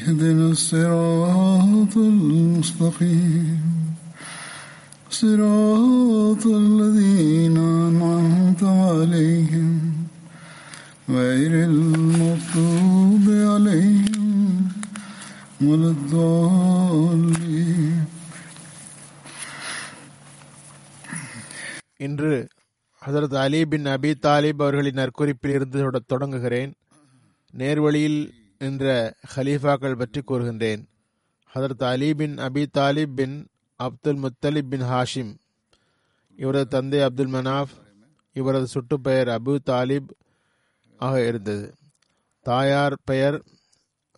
اهدنا الصراط المستقيم صراط الذين أنعمت عليهم غير المغضوب عليهم ولا الضالين இன்று ஹசரத் அலி பின் அபி தாலிப் அவர்களின் நற்குறிப்பில் இருந்து தொட- தொடங்குகிறேன் நேர்வழியில் என்ற ஹலீஃபாக்கள் பற்றி கூறுகின்றேன் ஹதரத் அலி பின் அபி தாலிப் பின் அப்துல் முத்தலிப் பின் ஹாஷிம் இவரது தந்தை அப்துல் மனாஃப் இவரது சுட்டுப்பெயர் அபு தாலிப் ஆக இருந்தது தாயார் பெயர்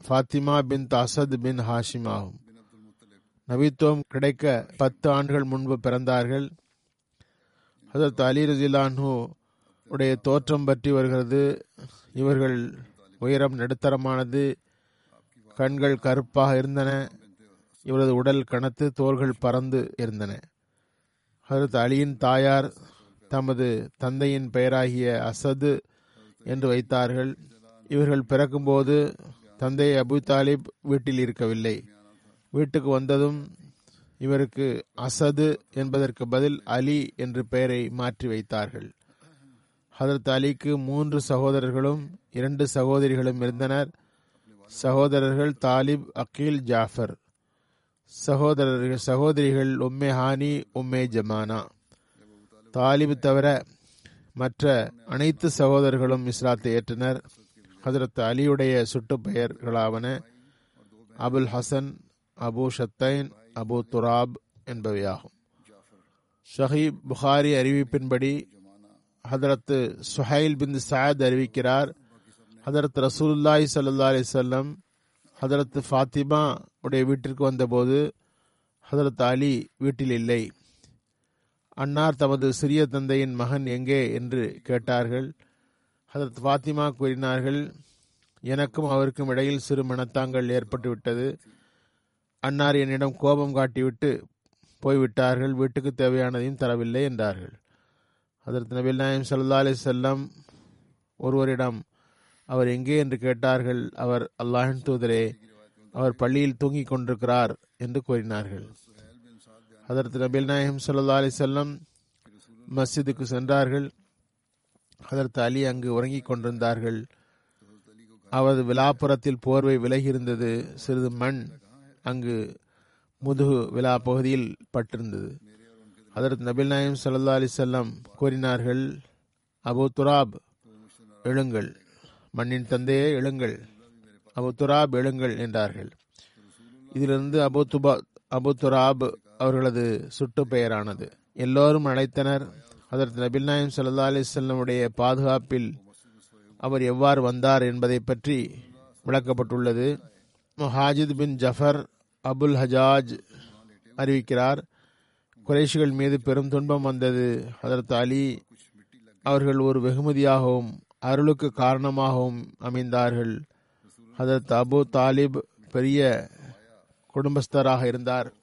ஃபாத்திமா பின் தாசத் பின் ஹாஷிம் ஆகும் நபித்துவம் கிடைக்க பத்து ஆண்டுகள் முன்பு பிறந்தார்கள் ஹசரத் அலி ரஜிலான்ஹு உடைய தோற்றம் பற்றி வருகிறது இவர்கள் உயரம் நடுத்தரமானது கண்கள் கருப்பாக இருந்தன இவரது உடல் கனத்து தோள்கள் பறந்து இருந்தன. ஹசரத் அலியின் தாயார் தமது தந்தையின் பெயராகிய அசது என்று வைத்தார்கள். இவர்கள் பிறக்கும்போது தந்தை அபு தாலிப் வீட்டில் இருக்கவில்லை. வீட்டுக்கு வந்ததும் இவருக்கு அசது என்பதற்கு பதில் அலி என்று பெயரை மாற்றி வைத்தார்கள். ஹதரத் அலிக்கு மூன்று சகோதரர்களும் இரண்டு சகோதரிகளும் இருந்தனர். சகோதரர்கள் தாலிப் அகீல் ஜாஃபர். சகோதரர்கள் சகோதரிகள் உம்மே ஹானி உம்மே ஜமானா. தாலிப் தவிர மற்ற அனைத்து சகோதரர்களும் இஸ்லாத்தை ஏற்றனர். ஹதரத் அலியுடைய சுட்டுப்பெயர்களாவன அபுல் ஹசன் அபு ஷத்தைன் அபு துராப் என்பவையாகும். ஷஹீப் புகாரி அறிவிப்பின்படி ஹதரத்து சுஹைல் பின் சாத் அறிவிக்கிறார். ஹதரத் ரசூலுல்லாஹி சல்லா அலி சொல்லம் ஹதரத் ஃபாத்திமா உடைய வீட்டிற்கு வந்தபோது ஹதரத் அலி வீட்டில் இல்லை. அன்னார் தமது சிறிய தந்தையின் மகன் எங்கே என்று கேட்டார்கள். ஹதரத் ஃபாத்திமா கூறினார்கள் எனக்கும் அவருக்கும் இடையில் சிறு மனத்தாங்கள் ஏற்பட்டுவிட்டது. அன்னார் என்னிடம் கோபம் காட்டிவிட்டு போய்விட்டார்கள். வீட்டுக்கு தேவையானதையும் தரவில்லை என்றார்கள். அதற்கு நபில் நாயம் சல்லா அலி செல்லம் ஒருவரிடம் அவர் எங்கே? என்று கேட்டார்கள். அவர் அல்லாஹின் தூதரே அவர் பள்ளியில் தூங்கிக் கொண்டிருக்கிறார் என்று கூறினார்கள். அதற்கு நபில் நாயம் சல்லா அலி செல்லம் மஸ்ஜிதுக்கு சென்றார்கள். அதற்கு அலி அங்கு உறங்கிக் கொண்டிருந்தார்கள். அவரது விழாப்புறத்தில் போர்வை விலகியிருந்தது. சிறிது மண் அங்கு முதுகு விழா பகுதியில் பட்டிருந்தது. ஹதரத் நபில் நாயம் சல்லா அலி செல்லம் கூறினார்கள் அபு துராப் எழுங்கள். மண்ணின் தந்தையே எழுங்கள். அபு துராப் எழுங்கள் என்றார்கள். இதிலிருந்து அபு துபா அபு துராப் அவர்களது சுட்டு பெயரானது. எல்லோரும் அழைத்தனர். அதற்கு நபில் நாயம் சல்லா அலி செல்லமுடைய பாதுகாப்பில் அவர் எவ்வாறு வந்தார் என்பதை பற்றி விளக்கப்பட்டுள்ளது. Muhajid bin Jafar Abul Hajjaj அறிவிக்கிறார். குறைஷிகள் மீது பெரும் துன்பம் வந்தது. அதற்கு அலி அவர்கள் ஒரு வெகுமதியாகவும் அருளுக்கு காரணமாகவும் அமைந்தார்கள். அதற்கு அபு தாலிப் பெரிய குடும்பஸ்தராக இருந்தார்.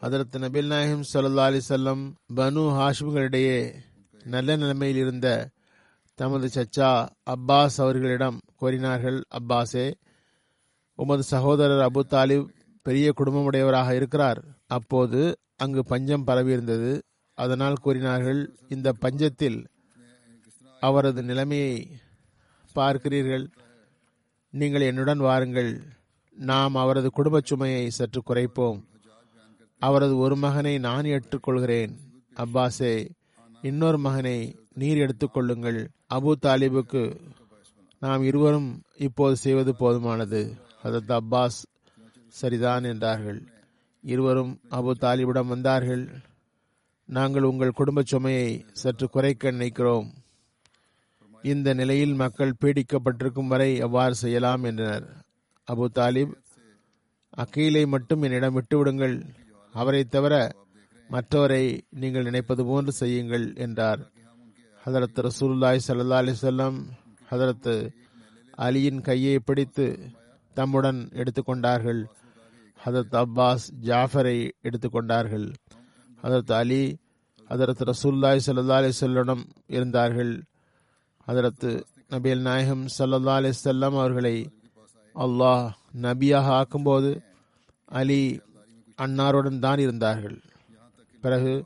அதற்கு நபில் நாயகம் சல்லா அலி சொல்லம் பனு ஹாஷிம்களிடையே நல்ல நிலைமையில் இருந்த தமது சச்சா அப்பாஸ் அவர்களிடம் கோரினார்கள். அப்பாஸே உமது சகோதரர் அபு தாலிப் பெரிய குடும்பமுடையவராக இருக்கிறார். அப்போது அங்கு பஞ்சம் பரவியிருந்தது. அதனால் கூறினார்கள் இந்த பஞ்சத்தில் அவரது நிலைமையை பார்க்கிறீர்கள். நீங்கள் என்னுடன் வாருங்கள். நாம் அவரது குடும்பச் சுமையை சற்று குறைப்போம். அவரது ஒரு மகனை நான் ஏற்றுக்கொள்கிறேன். அப்பாஸே இன்னொரு மகனை நீர் எடுத்துக்கொள்ளுங்கள் அபு தாலிபுக்கு நாம் இருவரும் இப்போது செய்வது போதுமானது. அதற்கு அப்பாஸ் சரிதான் என்றார்கள். இருவரும் அபு தாலிபிடம் வந்தார்கள். நாங்கள் உங்கள் குடும்பச் சுமையை சற்று குறைக்க நினைக்கிறோம். இந்த நிலையில் மக்கள் பீடிக்கப்பட்டிருக்கும் வரை அவ்வாறு செய்யலாம் என்றனர். அபு தாலிப் அக்கீலை மட்டும் என்னிடம் விட்டுவிடுங்கள். அவரை தவிர மற்றவரை நீங்கள் நினைப்பது போன்று செய்யுங்கள் என்றார். ஹதரத் ரசூல்லாய் சல்லா அலிசல்லாம் ஹதரத் அலியின் கையை பிடித்து தம்முடன் எடுத்துக்கொண்டார்கள். ஹதரத் அப்பாஸ் ஜாஃபரை எடுத்துக்கொண்டார்கள். ஹதரத் அலி ஹதரத் ரசூல்லாய் சல்லா அலிசல்லிடம் இருந்தார்கள். ஹதரத் நபியல் நாயகம் சல்லா அலிசல்லாம் அவர்களை அல்லாஹ் நபியாக ஆக்கும்போது அலி அன்னாருடன் தான் இருந்தார்கள். பிறகு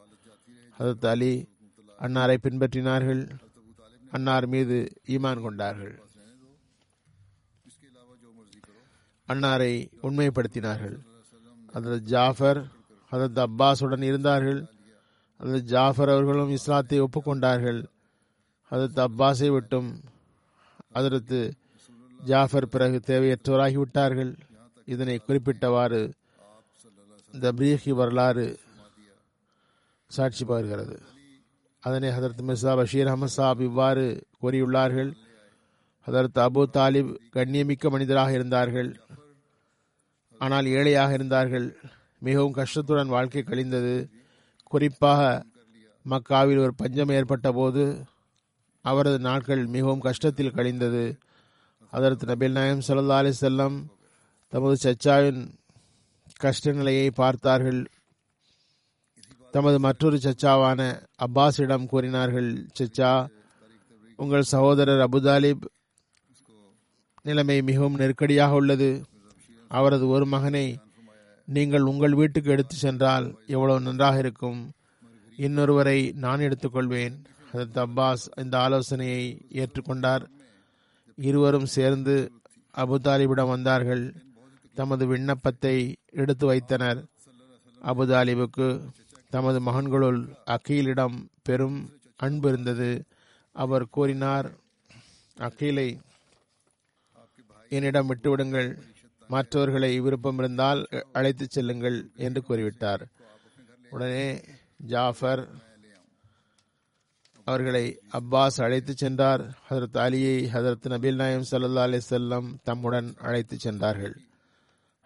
ஹதரத் அலி அன்னாரை பின்பற்றினார்கள். அன்னார் மீது ஈமான் கொண்டார்கள். அன்னாரை உண்மைப்படுத்தினார்கள். அதில் ஜாஃபர் ஹதரத் அப்பாஸுடன் இருந்தார்கள். அதில் ஜாஃபர் அவர்களும் இஸ்லாத்தை ஒப்புக்கொண்டார்கள். ஹதரத் அப்பாஸை விட்டும் அதற்கு ஜாஃபர் பிறகு தேவையற்றவராகிவிட்டார்கள் இதனை குறிப்பிட்டவாறு இந்த பிரீஹி வரலாறு சாட்சி பகர்கிறது அதனை ஹதரத் மிர்சா பஷீர் அஹமத் சாப் இவ்வாறு கூறியுள்ளார்கள். ஹதரத் அபு தாலிப் கண்ணியமிக்க மனிதராக இருந்தார்கள். ஆனால் ஏழையாக இருந்தார்கள். மிகவும் கஷ்டத்துடன் வாழ்க்கை கழிந்தது. குறிப்பாக மக்காவில் ஒரு பஞ்சம் ஏற்பட்ட போது அவரது நாட்கள் மிகவும் கஷ்டத்தில் கழிந்தது. அதற்கு நபில் நாயம் சல்லா அலி செல்லம் தமது சச்சாவின் கஷ்ட நிலையை பார்த்தார்கள். தமது மற்றொரு சச்சாவான அப்பாஸிடம் கூறினார்கள் சச்சா உங்கள் சகோதரர் அபுதாலிப் நிலைமை மிகவும் நெருக்கடியாக உள்ளது. அவரது ஒரு மகனை நீங்கள் உங்கள் வீட்டுக்கு எடுத்து சென்றால் எவ்வளவு நன்றாக இருக்கும். இன்னொருவரை நான் எடுத்துக்கொள்வேன். அதற்கு அப்பாஸ் இந்த ஆலோசனையை ஏற்றுக்கொண்டார். இருவரும் சேர்ந்து அபுதாலிபிடம் வந்தார்கள். தமது விண்ணப்பத்தை எடுத்து வைத்தனர். அபுதாலிபுக்கு தமது மகன்களுள் அக்கீலிடம் பெரும் அன்பு இருந்தது. அவர் கூறினார் அக்கீலை என்னிடம் விட்டுவிடுங்கள். மற்றவர்களை விருப்பம் இருந்தால் அழைத்துச் செல்லுங்கள் என்று கூறிவிட்டார். உடனே ஜாஃபர் அவர்களை அப்பாஸ் அழைத்துச் சென்றார். ஹதரத் அலியை ஹதரத் நபீல் நாயம் சல்லா அலி செல்லம் தம்முடன் அழைத்துச் சென்றார்கள்.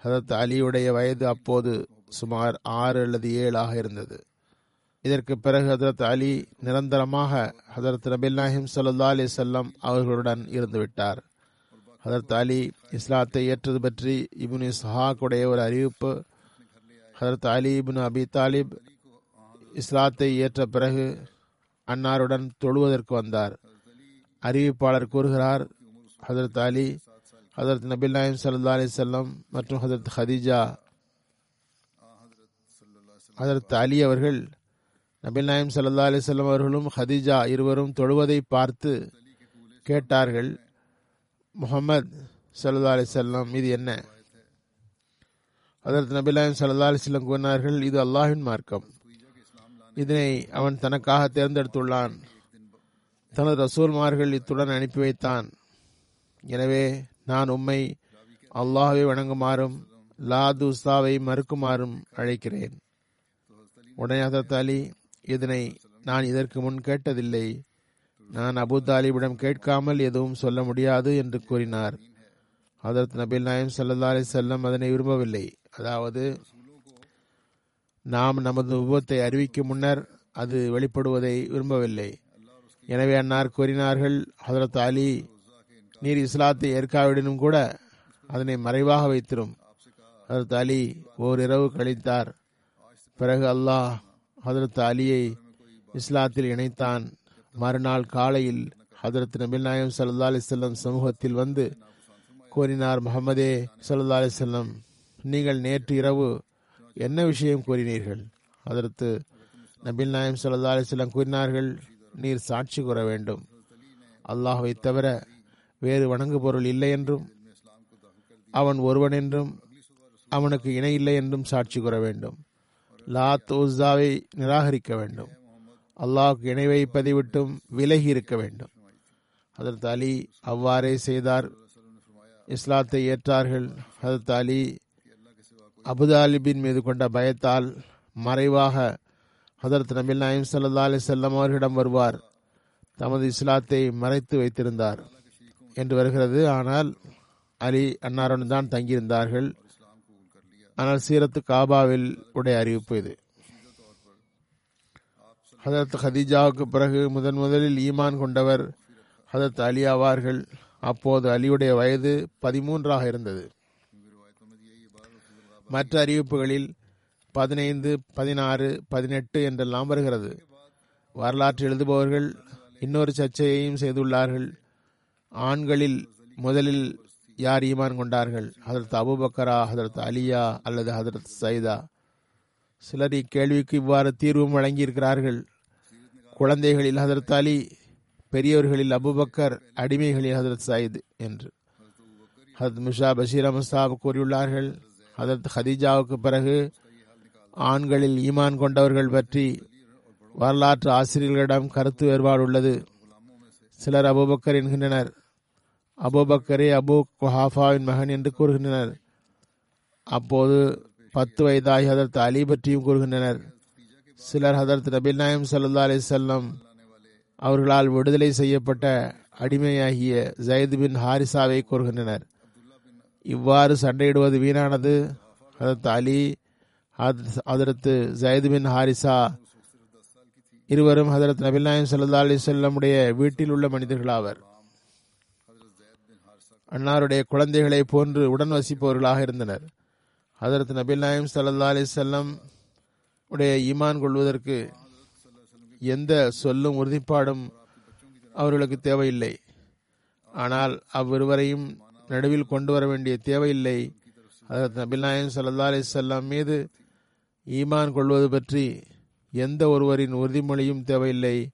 ஹதரத் அலியுடைய வயது அப்போது சுமார் ஆறு அல்லது ஏழாக இருந்தது. இதற்கு பிறகு ஹதரத் அலி நிரந்தரமாக ஹதரத் நபில் நாயிம் சல்லா அலி செல்லம் அவர்களுடன் இருந்துவிட்டார் ஹதரத் அலி இஸ்லாத்தை ஏற்றது பற்றி இபுன் இஸ்ஹாக்குடைய ஒரு அறிவிப்பு. ஹதரத் அலி இபுன் அபி தாலிப் இஸ்லாத்தை ஏற்ற பிறகு அன்னாருடன் தொழுவதற்கு வந்தார். அறிவிப்பாளர் கூறுகிறார் ஹதரத் அலி ஹதரத் நபில் நாயம் சல்லா அலி செல்லம் மற்றும் ஹதரத் ஹதீஜா ஹதரத் அலி அவர்கள் நபில் நாயம் சல்லா அலி செல்லம் அவர்களும் ஹதீஜா இருவரும் தொழுவதை பார்த்து கேட்டார்கள். முகமது சல்லா அலி செல்லம் இது என்ன? அதற்கு நபிலாயம் சல்லா அலி செல்லம் கூறினார்கள் இது அல்லாஹின் மார்க்கம். இதனை அவன் தனக்காக தேர்ந்தெடுத்துள்ளான். தனது ரசூல்மார்கள் இத்துடன் அனுப்பி வைத்தான். எனவே நான் உம்மை அல்லாஹை வணங்குமாறும் லாதுஸ்தாவை மறுக்குமாறும் அழைக்கிறேன். உடனே அதத் அலி இதனை நான் இதற்கு முன் கேட்டதில்லை. நான் அபு தாலிபிடம் கேட்காமல் எதுவும் சொல்ல முடியாது என்று கூறினார். ஹதரத் நபில் நாயம் சல்லா அலி செல்லம் அதனை விரும்பவில்லை. அதாவது நாம் நமது விபத்தை அறிவிக்கும் முன்னர் அது வெளிப்படுவதை விரும்பவில்லை. எனவே அன்னார் கூறினார்கள் ஹதரத் அலி நீர் இஸ்லாத்தை ஏற்காவிடனும் கூட அதனை மறைவாக வைத்திரும். ஹதரத் அலி ஓரிரவு கழித்தார். பிறகு அல்லாஹ் ஹதரத் அலியை இஸ்லாத்தில் இணைத்தான். மறுநாள் காலையில் ஹதரத் நபில் நாயம் சல்லா அலிசல்லம் சமூகத்தில் வந்து கூறினார் முகமதே சல்லா அலிசல்லம் நீங்கள் நேற்று இரவு என்ன விஷயம் கூறினீர்கள்? அதற்கு நபில் நாயம் சல்லா செல்லம் கூறினார்கள் நீர் சாட்சி கூற வேண்டும். அல்லாஹுவை தவிர வேறு வணங்கு பொருள் இல்லை என்றும் அவன் ஒருவன் என்றும் அவனுக்கு இணை இல்லை என்றும் சாட்சி கூற வேண்டும். லாத் உஸ்தாவை நிராகரிக்க வேண்டும். அல்லாஹ் இணை வைப்பதை விட்டும் விலகி இருக்க வேண்டும். அதற்கு அலி அவ்வாறே செய்தார். இஸ்லாத்தை ஏற்றார்கள். அதற்கு அலி அபுதாலிபின் மீது கொண்ட பயத்தால் மறைவாக ஹதரத் நபில் நாயம் சல்லா அலி செல்லம் அவர்களிடம் வருவார். தமது இஸ்லாத்தை மறைத்து வைத்திருந்தார் என்று வருகிறது. ஆனால் அலி அன்னாருடன் தான் தங்கியிருந்தார்கள். ஆனால் சீரத்து காபாவில் உடைய அறிவிப்பு இது. ஹதரத் ஹதீஜாவுக்கு பிறகு முதன் முதலில் ஈமான் கொண்டவர் ஹதரத் அலி ஆவார்கள். அப்போது அலியுடைய வயது பதிமூன்றாக இருந்தது. மற்ற அறிவிப்புகளில் பதினைந்து பதினாறு பதினெட்டு என்றெல்லாம் வருகிறது. வரலாற்று எழுதுபவர்கள் இன்னொரு சர்ச்சையையும் செய்துள்ளார்கள். ஆண்களில் முதலில் யார் ஈமான் கொண்டார்கள்? ஹதரத் அபுபக்கரா ஹதரத் அலியா அல்லது ஹதரத் சைதா? சிலர் இக்கேள்விக்கு இவ்வாறு தீர்வும் வழங்கியிருக்கிறார்கள். குழந்தைகளில் ஹதரத் அலி பெரியவர்களில் அபுபக்கர் அடிமைகளில் ஹதரத் சயித் என்று. ஹதரத் முஷா பஷீர் அமசாப் கூறியுள்ளார்கள் ஹதரத் ஹதீஜாவுக்கு பிறகு ஆண்களில் ஈமான் கொண்டவர்கள் பற்றி வரலாற்று ஆசிரியர்களிடம் கருத்து வேறுபாடு உள்ளது. சிலர் அபுபக்கர் என்கின்றனர். அபுபக்கரே அபு குஹாஃபாவின் மகன் என்று கூறுகின்றனர். அப்போது பத்து வயதாகி ஹதரத் அலி பற்றியும் கூறுகின்றனர். சிலர் ஹதரத் நபில் நாயம் சல்லா அலி செல்லம் அவர்களால் விடுதலை செய்யப்பட்ட அடிமையாகிய ஜயத் பின் ஹாரிசாவை கூறுகின்றனர். இவ்வாறு சண்டையிடுவது வீணானது? ஹதரத் அலி ஹதரத் ஜயத் பின் ஹாரிசா இருவரும் ஹதரத் நபில் நாயம் சல்லா அலி செல்லமுடைய வீட்டில் உள்ள மனிதர்களாவர். அன்னாருடைய குழந்தைகளை போன்று உடன் வசிப்பவர்களாக இருந்தனர். ஹதரத் நபில் நாயம் சல்லா அலி செல்லம் உடைய ஈமான் கொள்வதற்கு எந்த சொல்லும் உறுதிப்பாடும் அவர்களுக்கு தேவையில்லை. ஆனால் அவ்விருவரையும் நடுவில் கொண்டு வர வேண்டிய தேவையில்லை. ஹதரத் நபில் நாயம் சல்லா அலி செல்லம் மீது ஈமான் கொள்வது பற்றி எந்த ஒருவரின் உறுதிமொழியும் தேவையில்லை.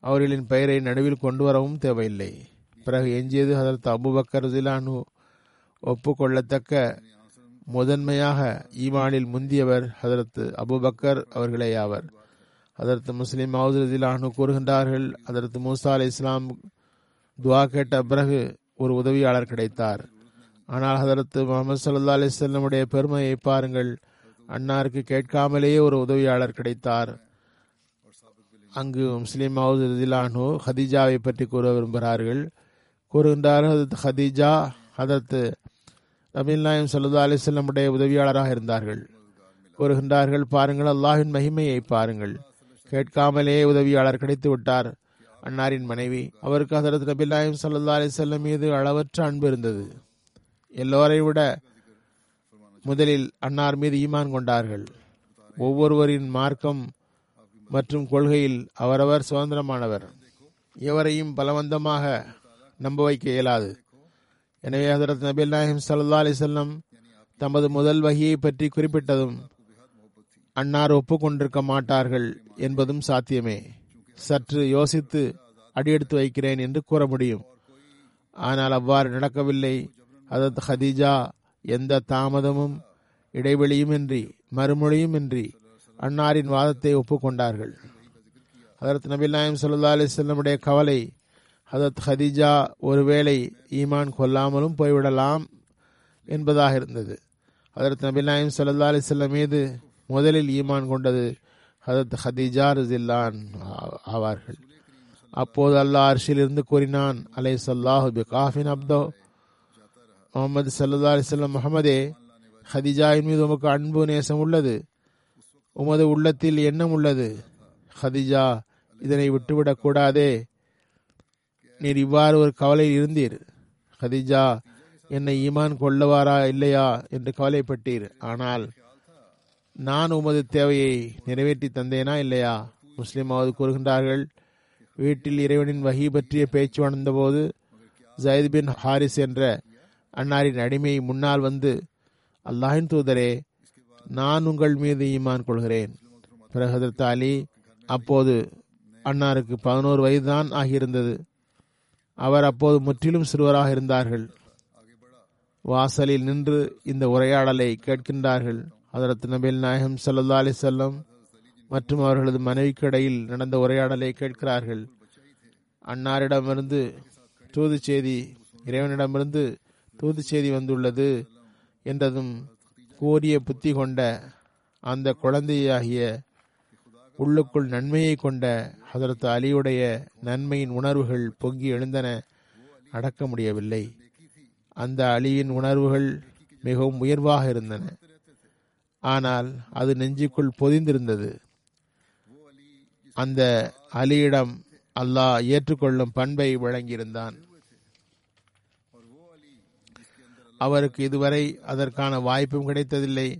அவர்களின் பெயரை நடுவில் கொண்டு வரவும் தேவையில்லை. பிறகு எஞ்சியது ஹதரத் அபுபக்கர் ஜிலானு ஒப்புக்கொள்ளத்தக்க முதன்மையாக ஈமானில் முந்தியவர் ஹதரத் அபுபக்கர் அவர்களே ஆவர். அதற்கு முஸ்லிம் மவுதிலானு கூறுகின்றார்கள் அதற்கு மூசா அலி இஸ்லாம் துவா கேட்ட பிறகு ஒரு உதவியாளர் கிடைத்தார். ஆனால் அதற்கு முகமது சல்லா அலிஸ்லமுடைய பெருமையை பாருங்கள் அன்னாருக்கு கேட்காமலேயே ஒரு உதவியாளர் கிடைத்தார். அங்கு முஸ்லிம் மவுதுலானு ஹதீஜாவை பற்றி கூற விரும்புகிறார்கள். கூறுகின்றார்கள் ஹதீஜா அதற்கு நபீல் நாயம் சல்லா அலிஸ்லமுடைய உதவியாளராக இருந்தார்கள். கூறுகின்றார்கள் பாருங்கள் அல்லாஹின் மகிமையை பாருங்கள். கேட்காமலே உதவியாளர் கிடைத்து விட்டார் அன்னாரின் மனைவி. அவருக்கு ஹதரத் நபீல் நாயம் சல்லா அலிசல்லம் மீது அளவற்ற அன்பு இருந்தது. எல்லோரை விட முதலில் அன்னார் மீது ஈமான் கொண்டார்கள். ஒவ்வொருவரின் மார்க்கம் மற்றும் கொள்கையில் அவரவர் சுதந்திரமானவர். எவரையும் பலவந்தமாக நம்ப வைக்க இயலாது. எனவே ஹசரத் நபி அல்லாஹிம் சல்லா அலிசல்லம் தமது முதல் வகையை பற்றி குறிப்பிட்டதும் அன்னார் ஒப்புக்கொண்டிருக்க மாட்டார்கள் என்பதும் சாத்தியமே. சற்று யோசித்து அடியெடுத்து வைக்கிறேன் என்று கூற முடியும். ஆனால் அவ்வாறு நடக்கவில்லை. அதத் ஹதீஜா எந்த தாமதமும் இடைவெளியும் இன்றி மறுமொழியும் இன்றி அன்னாரின் வாதத்தை ஒப்புக்கொண்டார்கள். ஹதரத் நபி நாயம் சல்லா அலிசல்லமுடைய கவலை ஹதத் ஹதீஜா ஒருவேளை ஈமான் கொல்லாமலும் போய்விடலாம் என்பதாக இருந்தது. ஹதரத் நபி நாயம் சல்லா அலிஸ்லம் மீது முதலில் ஈமான் கொண்டது ஹதத் ஹதீஜா ரசில்லான் ஆவார்கள். அப்போது அல்லாஹ் அர்ஷிலிருந்து கூறினான் அலை சல்லாஹு பி காஃபின் அப்தோ முகமது சல்லா அலிஸ்லாம் முகமதே ஹதிஜாவின் மீது உமக்கு அன்பு நேசம் உள்ளது. உமது உள்ளத்தில் எண்ணம் உள்ளது. ஹதிஜா இதனை விட்டுவிடக் கூடாதே. நீர் இவ்வாறு ஒரு கவலையில் இருந்தீர். ஹதிஜா என்னை ஈமான் கொள்ளவாரா இல்லையா என்று கவலைப்பட்டீர். ஆனால் நான் உமது தேவையை நிறைவேற்றி தந்தேனா இல்லையா? முஸ்லிமாவது கூறுகின்றார்கள் வீட்டில் இறைவனின் வகி பற்றிய பேச்சு வந்தபோது ஜயத் பின் ஹாரிஸ் என்ற அன்னாரின் அடிமை முன்னால் வந்து அல்லாஹின் தூதரே நான் உங்கள் மீது ஈமான் கொள்கிறேன். பிறகு அலி அப்போது அன்னாருக்கு பதினோரு வயதுதான் ஆகியிருந்தது. அவர் அப்போது முற்றிலும் சிறுவராக இருந்தார்கள். வாசலில் நின்று இந்த உரையாடலை கேட்கின்றார்கள். அதரத் நபில் நாயகம் சல்லா அலி செல்லம் மற்றும் அவர்களது மனைவிக்கு இடையில் நடந்த உரையாடலை கேட்கிறார்கள். அன்னாரிடமிருந்து தூது செய்தி இறைவனிடமிருந்து தூது செய்தி வந்துள்ளது என்றதும் கூறிய புத்தி கொண்ட அந்த குழந்தையாகிய உள்ளுக்குள் நன்மையை கொண்ட ஹதரத் அலியுடைய நன்மையின் உணர்வுகள் பொங்கி எழுந்தன. அடக்க முடியவில்லை. அந்த அலியின் உணர்வுகள் மிகவும் உயர்வாக இருந்தன. ஆனால் அது நெஞ்சுக்குள் பொதிந்திருந்தது. அந்த அலியிடம் அல்லாஹ் ஏற்றுக்கொள்ளும் பண்பை வழங்கியிருந்தான். அவருக்கு இதுவரை அதற்கான வாய்ப்பும் கிடைத்ததில்லை.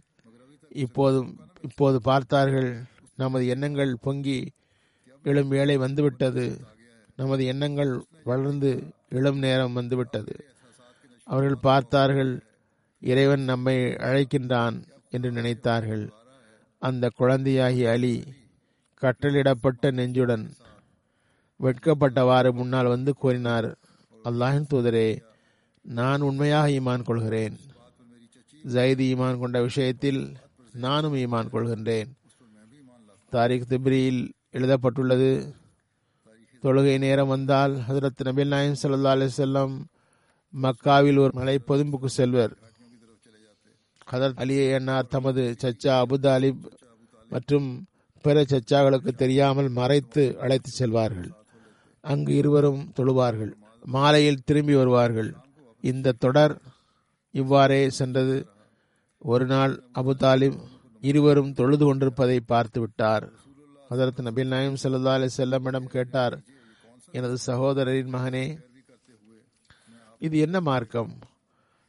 இப்போதும் இப்போது பார்த்தார்கள். நமது எண்ணங்கள் பொங்கி எழும் வேலை வந்துவிட்டது. நமது எண்ணங்கள் வளர்ந்து எழும் நேரம் வந்துவிட்டது. அவர்கள் பார்த்தார்கள் இறைவன் நம்மை அழைக்கின்றான் என்று நினைத்தார்கள். அந்த குழந்தையாகி அலி கட்டளிடப்பட்ட நெஞ்சுடன் வெட்கப்பட்டவாறு முன்னால் வந்து கூறினார் அல்லாஹின் தூதரே நான் உண்மையாக ஈமான் கொள்கிறேன். ஜைதி ஈமான் கொண்ட விஷயத்தில் நானும் ஈமான் கொள்கின்றேன். தாரிக் திப்ரியில் எழுதப்பட்டுள்ளது. தொழுகை நேரம் வந்தால் ஹசரத் நபில் நாயம் சல்லா அலி செல்லம் மக்காவில் ஒரு மலை பொதும்புக்கு செல்வர். ஹதரத் அலியை அன்னார் தமது சச்சா அபுதாலிப் மற்றும் பிற சச்சாக்களுக்கு தெரியாமல் மறைத்து அழைத்து செல்வார்கள். அங்கு இருவரும் தொழுவார்கள். மாலையில் திரும்பி வருவார்கள். இந்த தொடர் இவ்வாறே சென்றது. ஒரு நாள் அபு தாலிப் இருவரும் தொழுது கொண்டிருப்பதை பார்த்து விட்டார் அதற்கு நபில் நாயம் சல்லா அலி செல்லமிடம் கேட்டார் எனது சகோதரரின் மகனே இது என்ன மார்க்கம்?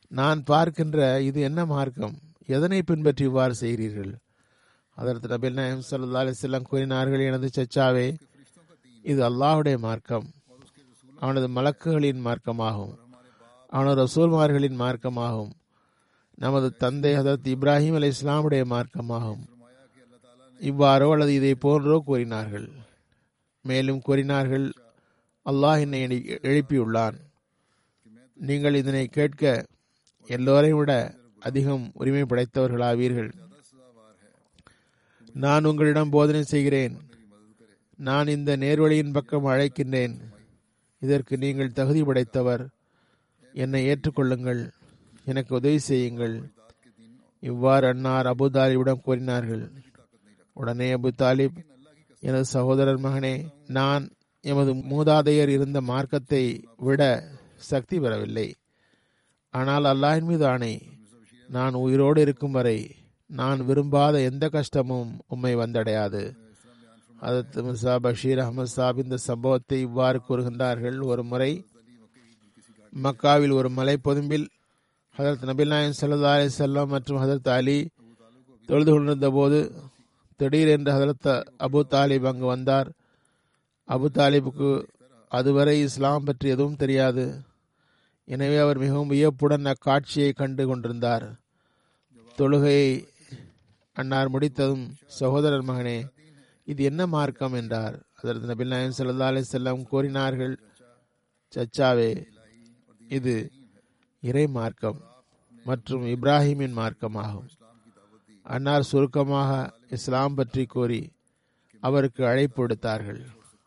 நான் பார்க்கின்ற இது என்ன மார்க்கம்? எதனை பின்பற்றி இவ்வாறு செய்கிறீர்கள்? அதற்கு நபில் நாயம் சல்லா அலி செல்லம் கூறினார்கள் எனது சச்சாவே இது அல்லாஹுடைய மார்க்கம். அவனது மலக்குகளின் மார்க்கமாகும். அவனது ரசூல்மார்களின் மார்க்கமாகும். நமது தந்தை ஹதரத் இப்ராஹிம் அலி இஸ்லாமுடைய மார்க்கமாகும். இவ்வாறோ அல்லது இதை போன்றோ கூறினார்கள். மேலும் கூறினார்கள் அல்லாஹ் என்னை எழுப்பியுள்ளான். நீங்கள் இதனை கேட்க எல்லோரையும் விட அதிகம் உரிமை படைத்தவர்களாவீர்கள். நான் உங்களிடம் போதனை செய்கிறேன். நான் இந்த நேர்வழியின் பக்கம் அழைக்கின்றேன். இதற்கு நீங்கள் தகுதி படைத்தவர். என்னை ஏற்றுக்கொள்ளுங்கள். எனக்கு உதவி செய்யுங்கள். இவ்வாறு அன்னார் அபு தாலிபிடம் கூறினார்கள். உடனே அபு தாலிப் எனது சகோதரர் மகனே நான் எமது மூதாதையர் இருந்த மார்க்கத்தை விட சக்தி பெறவில்லை. ஆனால் அல்லாஹின் மீது ஆணை நான் உயிரோடு இருக்கும் வரை நான் விரும்பாத எந்த கஷ்டமும் உம்மை வந்தடையாது. அதத் முசா பஷீர் அஹமது சாப் இந்த சம்பவத்தை இவ்வாறு கூறுகின்றார்கள். ஒரு முறை மக்காவில் ஒரு மலை பொதும்பில் ஹதரத் நபில் நாயன் சல்லா அலி செல்லம் மற்றும் ஹதரத் அலி தொழுது கொண்டிருந்த போது திடீரென்று ஹதரத் அபு தாலிப் அங்கு வந்தார். அபு தாலிபுக்கு அதுவரை இஸ்லாம் பற்றி எதுவும் தெரியாது. எனவே அவர் மிகவும் வியப்புடன் அக்காட்சியை கண்டு கொண்டிருந்தார். தொழுகையை அன்னார் முடித்ததும் சகோதரர் மகனே இது என்ன மார்க்கம்? என்றார். அதற்கு நபில் நாயம் சல்லா அலி செல்லம் கூறினார்கள் சச்சாவே இது இறை மார்க்கம். மற்றும் இப்ராஹிமின் மார்க்கமாகும். அன்னார் சுருக்கமாக இஸ்லாம் பற்றி கூறி அவருக்கு அழைப்பு விடுத்தார்கள்.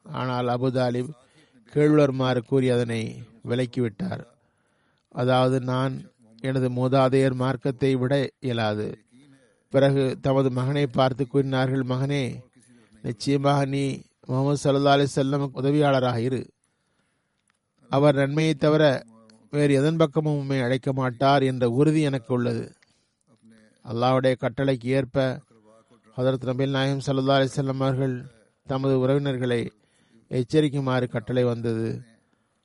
ஆனால் அபுதாலிப் கேழ்வர்மாறு கூறி அதனை விலக்கிவிட்டார். அதாவது நான் எனது மூதாதையர் மார்க்கத்தை விட இயலாது. பிறகு தமது மகனை பார்த்து கூறினார்கள் மகனே நிச்சயமாக நீ முகமது சல்லா அலி செல்லம் உதவியாளராக இரு. அவர் நன்மையை தவிர வேறு எதன் பக்கமும் உண்மை அழைக்க மாட்டார் என்ற உறுதி எனக்கு உள்ளது. அல்லாவுடைய கட்டளைக்கு ஏற்ப ஹதரத் நபில் நாயம் சல்லா அலிசல்லம் அவர்கள் தமது உறவினர்களை எச்சரிக்குமாறு கட்டளை வந்தது.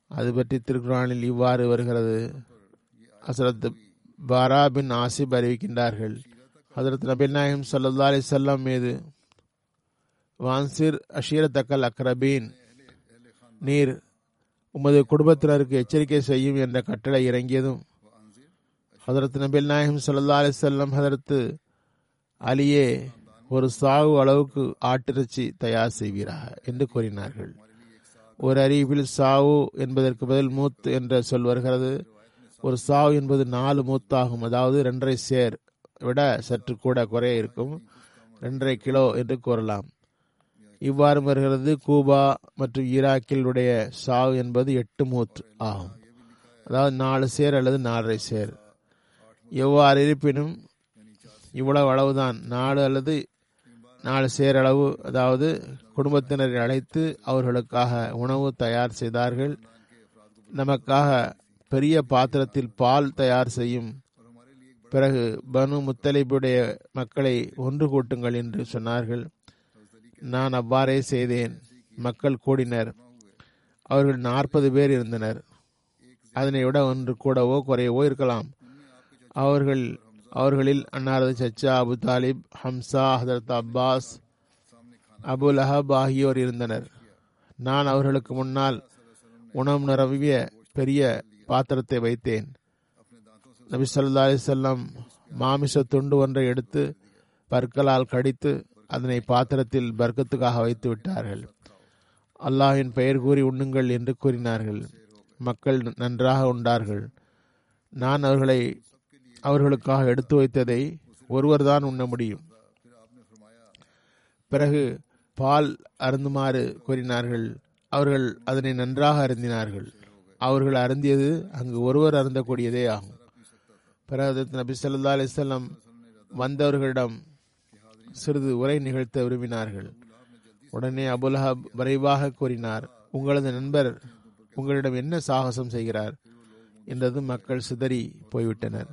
அது பற்றி திருக்குறானில் இவ்வாறு வருகிறது. ஹசரத் பாரா பின் ஆசிப் அறிவிக்கின்றார்கள். ஹசரத் நபில் நாயம் சல்லா அலி செல்லம் மீது வான்சிர் அஷீரத்தக்கல் அக்ரபீன் நீர் உமது குடும்பத்தினருக்கு எச்சரிக்கை செய்யும் என்ற கட்டளை இறங்கியதும் ஹதரத் நபில் நாயகம் சல்லா அலி செல்லம் ஹதரத்து அலியே ஒரு சாவு அளவுக்கு ஆட்டிறைச்சி தயார் செய்வீராக என்று கூறினார்கள். ஒரு அறிவிப்பில் சாவு என்பதற்கு பதில் மூத் என்ற சொல் வருகிறது. ஒரு சாவு என்பது நாலு மூத்தாகும். அதாவது ரெண்டரை சேர் விட சற்று கூட குறைய இருக்கும். ரெண்டரை கிலோ என்று கூறலாம். இவ்வாறு வருகிறது. கூபா மற்றும் ஈராக்கில் உடைய என்பது எட்டு மூத் ஆகும். அதாவது நாலு சேர் அல்லது நாலரை சேர். எவ்வாறு இருப்பினும் இவ்வளவு அளவுதான். நாலு அல்லது நாலு சேர் அளவு அதாவது குடும்பத்தினரை அழைத்து அவர்களுக்காக உணவு தயார் செய்தார்கள். நமக்காக பெரிய பாத்திரத்தில் பால் தயார் செய்யும். பிறகு பனு முத்தலிபுடைய மக்களை ஒன்று கூட்டுங்கள் என்று சொன்னார்கள். நான் அவ்வாறே செய்தேன். மக்கள் கூடினர். அவர்கள் நாற்பது பேர் இருந்தனர். அதனை விட ஒன்று கூடவோ குறையவோ இருக்கலாம். அவர்கள் அவர்களில் அன்னாரது சச்சா அபு தாலிப் ஹம்சா ஹதரத் அப்பாஸ் அபு லஹப் ஆகியோர் இருந்தனர். நான் அவர்களுக்கு முன்னால் உணவு நிரம்பிய பெரிய பாத்திரத்தை வைத்தேன். நபி சொல்லா அலிசல்லாம் மாமிச துண்டு ஒன்றை எடுத்து பற்களால் கடித்து அதனை பாத்திரத்தில் பர்க்கத்துக்காக வைத்து விட்டார்கள். அல்லாஹின் பெயர் கூறி உண்ணுங்கள் என்று கூறினார்கள். மக்கள் நன்றாக உண்டார்கள். நான் அவர்களை அவர்களுக்காக எடுத்து வைத்ததை ஒருவர்தான் உண்ண முடியும். பிறகு பால் அருந்துமாறு கூறினார்கள். அவர்கள் அதனை நன்றாக அருந்தினார்கள். அவர்கள் அருந்தியது அங்கு ஒருவர் அருந்தக்கூடியதே ஆகும். பிறகு நபி சொல்லா அலிசல்லாம் வந்தவர்களிடம் சிறிது உரை நிகழ்த்த விரும்பினார்கள். உடனே அபுலஹப் விரைவாக கூறினார் உங்களது நண்பர் உங்களிடம் என்ன சாகசம் செய்கிறார்? என்றது மக்கள் சிதறி போய்விட்டனர்.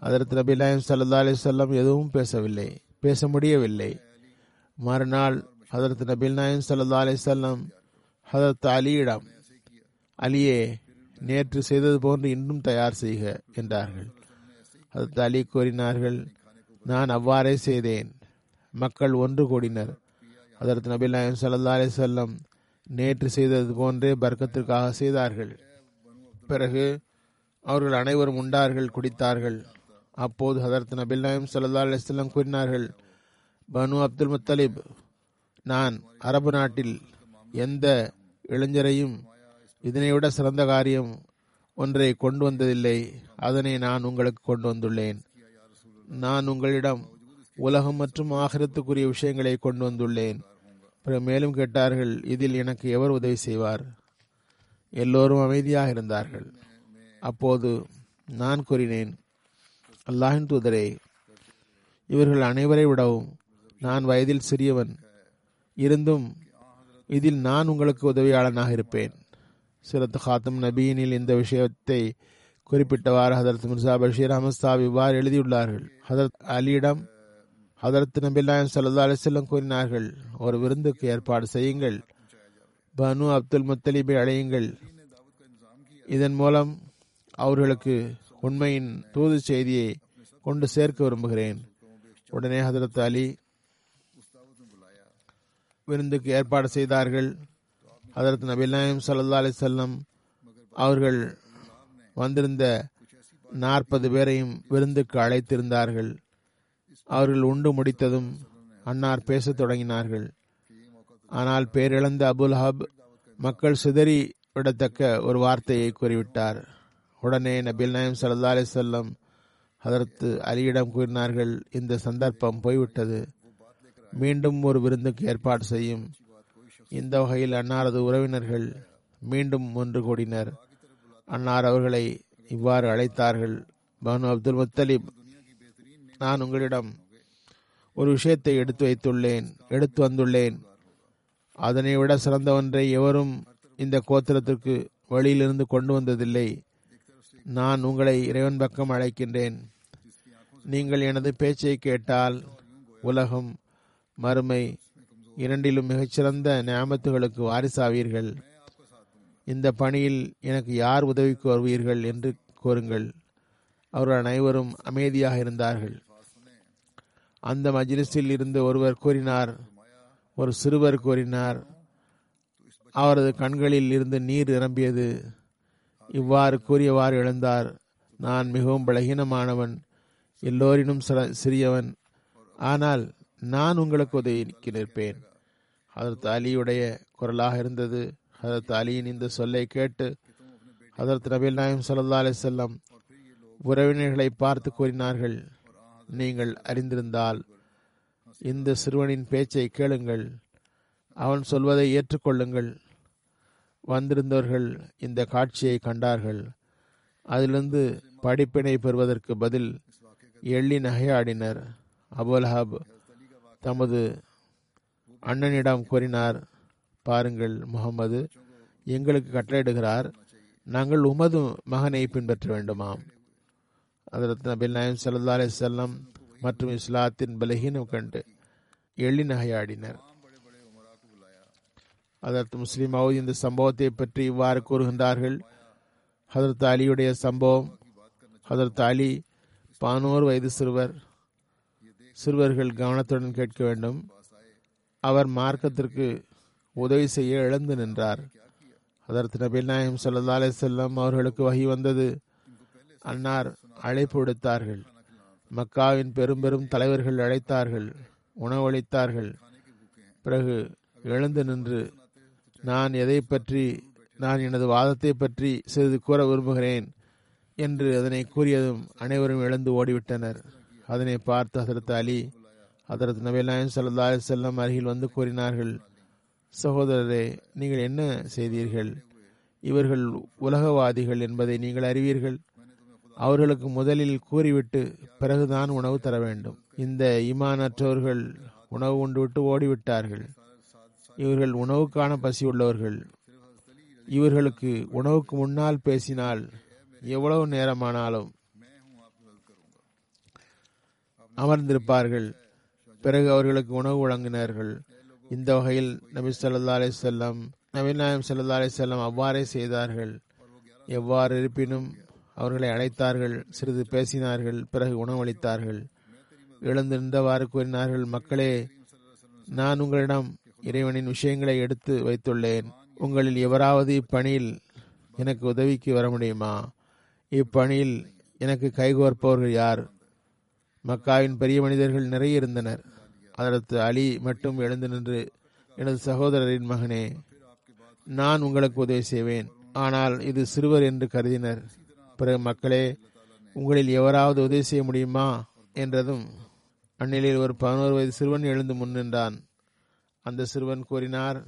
அதற்கு நபி நாயம் சல்லா அலிசல்லாம் எதுவும் பேசவில்லை பேச முடியவில்லை. மறுநாள் அதற்கு நபில் நாயம் சல்லா அலிசல்லாம் ஹதரத் அலியிடம் அலியே நேற்று செய்தது போன்று இன்னும் தயார் செய்க என்றார்கள். ஹதரத் அலி கூறினார்கள் நான் அவ்வாறே செய்தேன். மக்கள் ஒன்று கூடினர். அதற்கு நபில் நாயம் சல்லா அலிசல்லம் நேற்று செய்தது போன்றே பர்க்கத்திற்காக செய்தார்கள். பிறகு அவர்கள் அனைவரும் உண்டார்கள் குடித்தார்கள். அப்போது ஹதரத் நபில் நாயம் சல்லா அலிஸ்லாம் கூறினார்கள் பனு அப்துல் முத்தலிப் நான் அரபு நாட்டில் எந்த இளைஞரையும் இதனைவிட சிறந்த காரியம் ஒன்றை கொண்டு வந்ததில்லை. அதனை நான் உங்களுக்கு கொண்டு வந்துள்ளேன். நான் உங்களிடம் உலகம் மற்றும் ஆகிரத்துக்குரிய விஷயங்களை கொண்டு வந்துள்ளேன். பிறகு மேலும் கேட்டார்கள் இதில் எனக்கு எவர் உதவி செய்வார்? எல்லோரும் அமைதியாக இருந்தார்கள். அப்போது நான் கூறினேன் அல்லாஹின் தூதரே இவர்கள் அனைவரை விடவும் நான் வயதில் சிறியவன். இருந்தும் இதில் நான் உங்களுக்கு உதவியாளனாக இருப்பேன். சிரத் ஹாத்தம் நபியினில் இந்த விஷயத்தை குறிப்பிட்டவாறு ஹதரத் மிர்சா பஷீர் அமஸ்தா இவ்வாறு எழுதியுள்ளார்கள். ஹதரத் அலியிடம் ஹதரத் நபில்லாயம் சல்லா அலிசல்லம் கூறினார்கள் ஒரு விருந்துக்கு ஏற்பாடு செய்யுங்கள். பனு அப்துல் முத்தலீபை அழையுங்கள். இதன் மூலம் அவர்களுக்கு உண்மையின் தூது செய்தியை கொண்டு சேர்க்க விரும்புகிறேன். உடனே ஹதரத் அலி விருந்துக்கு ஏற்பாடு செய்தார்கள். ஹதரத் நபில்லாயம் சல்லா அலிசல்லம் அவர்கள் வந்திருந்த நாற்பது பேரையும் விருந்துக்கு அழைத்திருந்தார்கள். அவர்கள் உண்டு முடித்ததும் அன்னார் பேசத் தொடங்கினார்கள். ஆனால் பேரிழந்த அபுல் ஹப் மக்கள் சிதறி விடத்தக்க ஒரு வார்த்தையை கூறிவிட்டார். உடனே நபில் நாயம் சல்லா அலி செல்லம் அதற்கு அலியிடம் கூறினார்கள் இந்த சந்தர்ப்பம் போய்விட்டது. மீண்டும் ஒரு விருந்துக்கு ஏற்பாடு செய்யும். இந்த வகையில் அன்னாரது உறவினர்கள் மீண்டும் ஒன்று கூடினர். அன்னார் அவர்களை இவ்வாறு அழைத்தார்கள். பனு அப்துல் முத்தலிப் நான் உங்களிடம் ஒரு விஷயத்தை எடுத்து வைத்துள்ளேன் எடுத்து வந்துள்ளேன். அதனை விட சிறந்த ஒன்றை எவரும் இந்த கோத்திரத்திற்கு வழியிலிருந்து கொண்டு வந்ததில்லை. நான் உங்களை இறைவன் பக்கம் அழைக்கின்றேன். நீங்கள் எனது பேச்சை கேட்டால் உலகம் மறுமை இரண்டிலும் மிகச்சிறந்த நியமத்துகளுக்கு வாரிசாவீர்கள். இந்த பணியில் எனக்கு யார் உதவிக்கு வருவீர்கள் என்று கூறுங்கள் அவர்கள் அனைவரும் அமைதியாக இருந்தார்கள். அந்த மஜ்லிஸில் இருந்து ஒருவர் கூறினார் ஒரு சிறுவர் கூறினார் அவரது கண்களில் இருந்து நீர் நிரம்பியது. இவ்வாறு கூறியவாறு எழுந்தார் நான் மிகவும் பலகீனமானவன் எல்லோரினும் சிறியவன் ஆனால் நான் உங்களுக்கு உதவி நிற்பேன். அதற்கு அலியுடைய குரலாக இருந்தது. ஹதரத் அலியின் இந்த சொல்லை கேட்டு ஹதரத் நபீல் நாயம் சல்லா அலிசல்லம் உறவினர்களை பார்த்து கூறினார்கள் நீங்கள் அறிந்திருந்தால் இந்த சிறுவனின் பேச்சை கேளுங்கள். அவன் சொல்வதை ஏற்றுக்கொள்ளுங்கள். வந்திருந்தவர்கள் இந்த காட்சியை கண்டார்கள். அதிலிருந்து படிப்பினை பெறுவதற்கு பதில் எள்ளி நகையாடினர். அபுல்ஹாப் தமது அண்ணனிடம் கூறினார் பாருங்கள் முகமது எங்களுக்கு கட்டளையிடுகிறார். நாங்கள் உமது மகனை பின்பற்ற வேண்டுமாம். அதற்கு நபில் நாயம் சல்லா அலி செல்லம் மற்றும் இஸ்லாத்தின் பலகீனம் கண்டு எள்ளி நகையாடினர். அதற்கு முஸ்லீம் அவுத் இந்த சம்பவத்தை பற்றி இவ்வாறு கூறுகின்றார்கள். ஹதரத் அலியுடைய சம்பவம் ஹதரத் அலி பானோர் வயது சிறுவர் சிறுவர்கள் கவனத்துடன் கேட்க வேண்டும். அவர் மார்க்கத்திற்கு உதவி செய்ய இழந்து நின்றார். அதற்கு நபில் நாயம் சல்லா அலி செல்லம் அவர்களுக்கு வகி வந்தது அன்னார் அழைப்பு விடுத்தார்கள் மக்காவின் பெரும் பெரும் தலைவர்கள் அழைத்தார்கள் உணவளித்தார்கள். பிறகு எழுந்து நின்று நான் எதை பற்றி நான் எனது வாதத்தை பற்றி சிறிது கூற விரும்புகிறேன் என்று அதனை கூறியதும் அனைவரும் எழுந்து ஓடிவிட்டனர். அதனை பார்த்து ஹசரத் அலி ஹசரத் நபி நாயம் சல்லா செல்லம் அருகில் வந்து கூறினார்கள் சகோதரரே நீங்கள் என்ன செய்தீர்கள்? இவர்கள் உலகவாதிகள் என்பதை நீங்கள் அறிவீர்கள்? அவர்களுக்கு முதலில் கூறிவிட்டு பிறகுதான் உணவு தர வேண்டும். இந்த ஈமானற்றவர்கள் உணவு உண்டுவிட்டு ஓடிவிட்டார்கள். இவர்கள் உணவுக்கான பசி உள்ளவர்கள். இவர்களுக்கு உணவுக்கு முன்னால் பேசினால் எவ்வளவு நேரமானாலும் அமர்ந்திருப்பார்கள். பிறகு அவர்களுக்கு உணவு வழங்கினார்கள். இந்த வகையில் நபி சொல்லா அலி செல்லம் நபி நாயம் சல்லா அலி செல்லம் அவ்வாறே செய்தார்கள். எவ்வாறு இருப்பினும் அவர்களை அழைத்தார்கள் சிறிது பேசினார்கள் பிறகு உணவளித்தார்கள். எழுந்திருந்தவாறு கூறினார்கள் மக்களே நான் உங்களிடம் இறைவனின் விஷயங்களை எடுத்து வைத்துள்ளேன். உங்களில் எவராவது இப்பணியில் எனக்கு உதவிக்கு வர முடியுமா? இப்பணியில் எனக்கு கைகோர்ப்பவர்கள் யார்? மக்காவின் பெரிய மனிதர்கள் நிறைய இருந்தனர். அதற்கு அலி மட்டும் எழுந்து நின்று எனது சகோதரரின் மகனே நான் உங்களுக்கு உதவி செய்வேன். ஆனால் இது சிறுவர் என்று கருதினர். பிறகு மக்களே உங்களில் எவராவது உதவி செய்ய முடியுமா? என்றதும் அந்நிலையில் ஒரு பதினோரு வயது சிறுவன் எழுந்து முன்னின்றான் அந்த சிறுவன் கூறினார்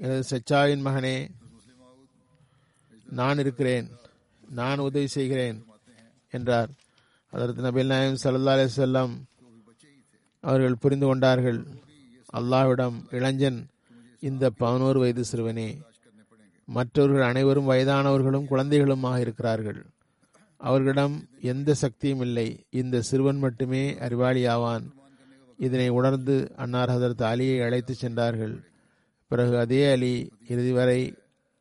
எனது சச்சாவின் மகனே நான் இருக்கிறேன் நான் உதவி செய்கிறேன் என்றார். அதற்கு நபில் நாயம் சல்லா அலி செல்லம் அவர்கள் புரிந்து கொண்டார்கள் அல்லாஹ்விடம் இளைஞன் இந்த பதினோரு வயது சிறுவனே மற்றவர்கள் அனைவரும் வயதானவர்களும் குழந்தைகளுமாக இருக்கிறார்கள். அவர்களிடம் எந்த சக்தியும் இல்லை. இந்த சிறுவன் மட்டுமே அறிவாளியாவான். இதனை உணர்ந்து அன்னார் ஹதரத் அலியை அழைத்து சென்றார்கள். பிறகு அதே அலி இறுதி வரை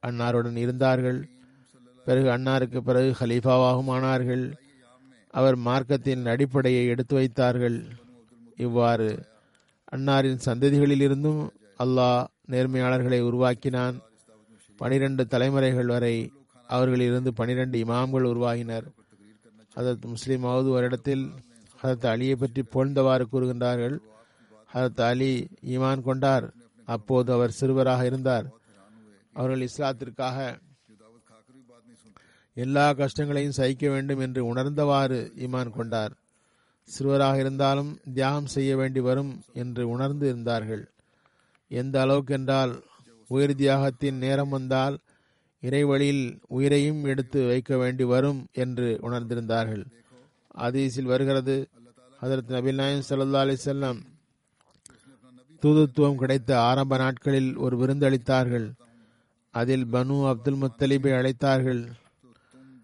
அன்னாருடன் இருந்தார்கள். பிறகு அன்னாருக்கு பிறகு ஹலீஃபாவாகவும் ஆனார்கள் அவர் மார்க்கத்தின் அடிப்படையை எடுத்து வைத்தார்கள். இவ்வாறு அன்னாரின் சந்ததிகளிலிருந்தும் அல்லாஹ் நேர்மையாளர்களை உருவாக்கினான். பனிரெண்டு தலைமுறைகள் வரை அவர்களிலிருந்து பனிரெண்டு இமாம்கள் உருவாகினர். ஹதரத் முஸ்லீமாவது ஒரு இடத்தில் அதற்கு அலியை பற்றி புகழ்ந்தவாறு கூறுகின்றார்கள். அதற்கு அலி ஈமான் கொண்டார். அப்போது அவர் சிறுவராக இருந்தார். அவர்கள் இஸ்லாத்திற்காக எல்லா கஷ்டங்களையும் சகிக்க வேண்டும் என்று உணர்ந்தவாறு ஈமான் கொண்டார். சிறுவராக இருந்தாலும் தியாகம் செய்ய வேண்டி வரும் என்று உணர்ந்து இருந்தார்கள். எந்த அளவுக்கு என்றால் உயிர் தியாகத்தின் நேரம் வந்தால் இறைவழியில் உயிரையும் எடுத்து வைக்க வேண்டி வரும் என்று உணர்ந்திருந்தார்கள். அதீஸில் வருகிறது ஹதரத் நபில் நாயம் சல்லா அலிசல்லாம் தூதுத்துவம் கிடைத்த ஆரம்ப நாட்களில் ஒரு விருந்து அளித்தார்கள். அதில் பனு அப்துல் முத்தலிபை அழைத்தார்கள்.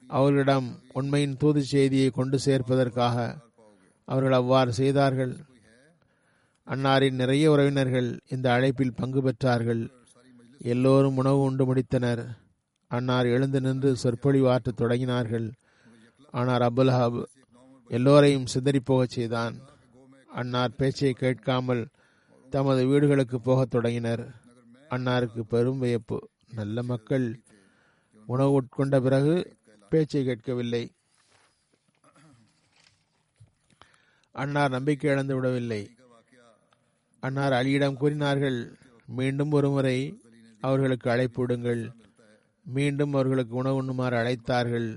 அவர்களிடம் உண்மையின் தூது செய்தியை கொண்டு சேர்ப்பதற்காக அவர்கள் அவ்வாறு செய்தார்கள். அன்னாரின் நிறைய உறவினர்கள் இந்த அழைப்பில் பங்கு பெற்றார்கள். எல்லோரும் உணவு உண்டு முடித்தனர். அன்னார் எழுந்து நின்று சொற்பொழிவாற்றத் தொடங்கினார்கள். ஆனால் அபுல்ஹாப் எல்லோரையும் சிதறி போகச் செய்தான். அன்னார் பேச்சை கேட்காமல் தமது வீடுகளுக்கு போகத் தொடங்கினர். அன்னாருக்கு பெரும் வியப்பு. நல்ல மக்கள். உணவு உட்கொண்ட பிறகு பேச்சை கேட்கவில்லை. அன்னார் நம்பிக்கை இழந்து விடவில்லை. அன்னார் அலியிடம் கூறினார்கள் மீண்டும் ஒருமுறை அவர்களுக்கு அழைப்பு விடுங்கள். மீண்டும் அவர்களுக்கு உணவு உண்ணுமாறு அழைத்தார்கள்.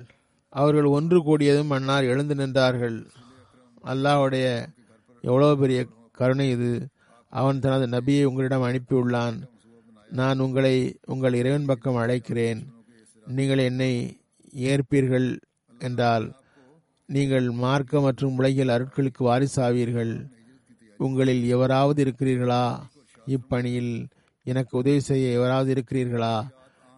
அவர்கள் ஒன்று கூடியதும் அன்னார் எழுந்து நின்றார்கள். அல்லாஹுடைய எவ்வளோ பெரிய கருணை இது. அவன் தனது நபியை உங்களிடம் அனுப்பியுள்ளான். நான் உங்களை உங்கள் இறைவன் பக்கம் அழைக்கிறேன். நீங்கள் என்னை ஏற்பீர்கள் என்றால் நீங்கள் மார்க்க மற்றும் உலகில் அருட்களுக்கு வாரிசாவீர்கள். உங்களில் எவராவது இருக்கிறீர்களா? இப்பணியில் எனக்கு உதவி செய்ய எவராவது இருக்கிறீர்களா?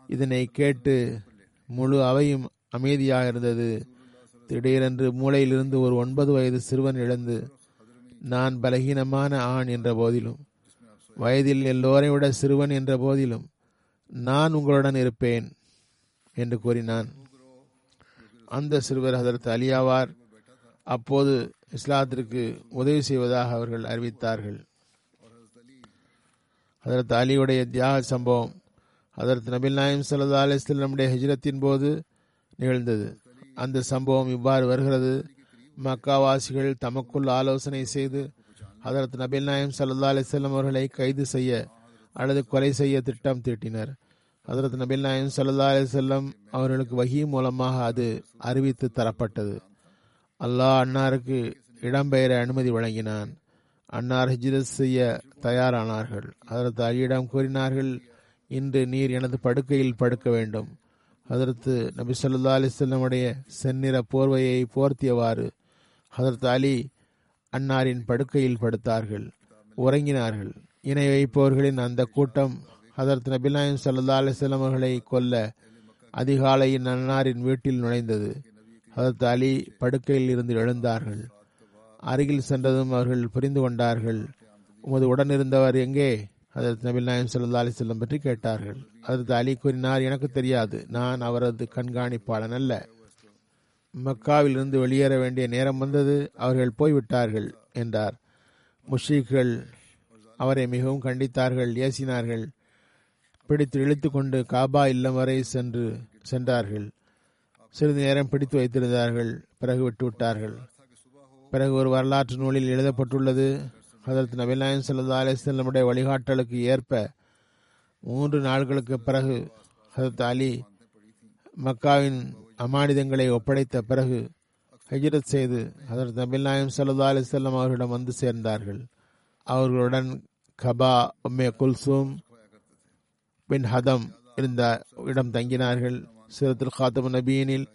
இதனை கேட்டு முழு அவையும் அமைதியாக இருந்தது திடீரென்று மூளையிலிருந்து ஒரு ஒன்பது வயது சிறுவன் எழுந்து நான் பலகீனமான ஆண் என்ற போதிலும் வயதில் எல்லோரை விட சிறுவன் என்ற போதிலும் நான் உங்களுடன் இருப்பேன் என்று கூறினான். அந்த சிறுவர் ஹதரத் அலியாவார் அப்போது இஸ்லாத்திற்கு உதவி செய்வதாக அவர்கள் அறிவித்தார்கள். ஹதரத் அலியுடைய தியாக சம்பவம் அதற்கு நபில் நாயம் சல்லா அலிஸ்லமுடைய ஹிஜ்ரத்தின் போது நிகழ்ந்தது. அந்த சம்பவம் இவ்வாறு வருகிறது. மக்காவாசிகள் தமக்குள் ஆலோசனை செய்து அதற்கு நபில் நாயம் சல்லா அலிஸ்லம் அவர்களை கைது செய்ய அல்லது கொலை செய்ய திட்டம் தீட்டினர். ஹதரத் நபில் நாயம் சல்லா அலிசல்லம் அவர்களுக்கு வகி மூலமாக அது அறிவித்து தரப்பட்டது. அல்லாஹ் அன்னாருக்கு இடம்பெயர அனுமதி வழங்கினான். அன்னார் ஹிஜ்ரத் செய்ய தயாரானார்கள். ஹதரத் அலியிடம் கூறினார்கள் இன்று நீர் எனது படுக்கையில் படுக்க வேண்டும். அதற்கு நபி சொல்லா அலிசல்லமுடைய செந்நிற போர்வையை போர்த்தியவாறு ஹதரத் அலி அன்னாரின் படுக்கையில் படுத்தார்கள் உறங்கினார்கள். இணை வைப்பவர்களின் அந்த கூட்டம் ஹதரத் நபிநாயம் சல்லா அலிஸ்லாம் அவர்களை கொல்ல அதிகாலையின் அன்னாரின் வீட்டில் நுழைந்தது. ஹதரத் அலி படுக்கையில் இருந்து எழுந்தார்கள். அருகில் சென்றதும் அவர்கள் புரிந்து கொண்டார்கள். உமது உடனிருந்தவர் எங்கே? அதற்கு நபில் நாயம் சல்லா அலிஸ்லம் பற்றி கேட்டார்கள். அதற்கு அலி கூறினார் எனக்கு தெரியாது. நான் அவரது கண்காணிப்பாளன் அல்ல. மக்காவிலிருந்து வெளியேற வேண்டிய நேரம் வந்தது. அவர்கள் போய்விட்டார்கள் என்றார். முஷீக்கள் அவரை மிகவும் கண்டித்தார்கள் ஏசினார்கள். பிடித்து இழுத்து கொண்டு காபா இல்லம் வரை சென்று சென்றார்கள். சிறிது நேரம் பிடித்து வைத்திருந்தார்கள். பிறகு விட்டு விட்டார்கள் பிறகு ஒரு வரலாற்று நூலில் எழுதப்பட்டுள்ளது ஹதரத் நபிநாயன் சல்லா அலிஸ்லமுடைய வழிகாட்டலுக்கு ஏற்ப மூன்று நாள்களுக்கு பிறகு ஹதரத் அலி மக்காவின் அமானிதங்களை ஒப்படைத்த பிறகு ஹஜரத் செய்து ஹதரத் நபில் நாயம் சல்லா அலிசல்லம் அவர்களிடம் வந்து சேர்ந்தார்கள். அவர்களுடன் கபா உம்மே குல்சூம் பின் ஹதம் இருந்த இடம் தங்கினார்கள். சிரத்துல் காத்தம் நபியினில்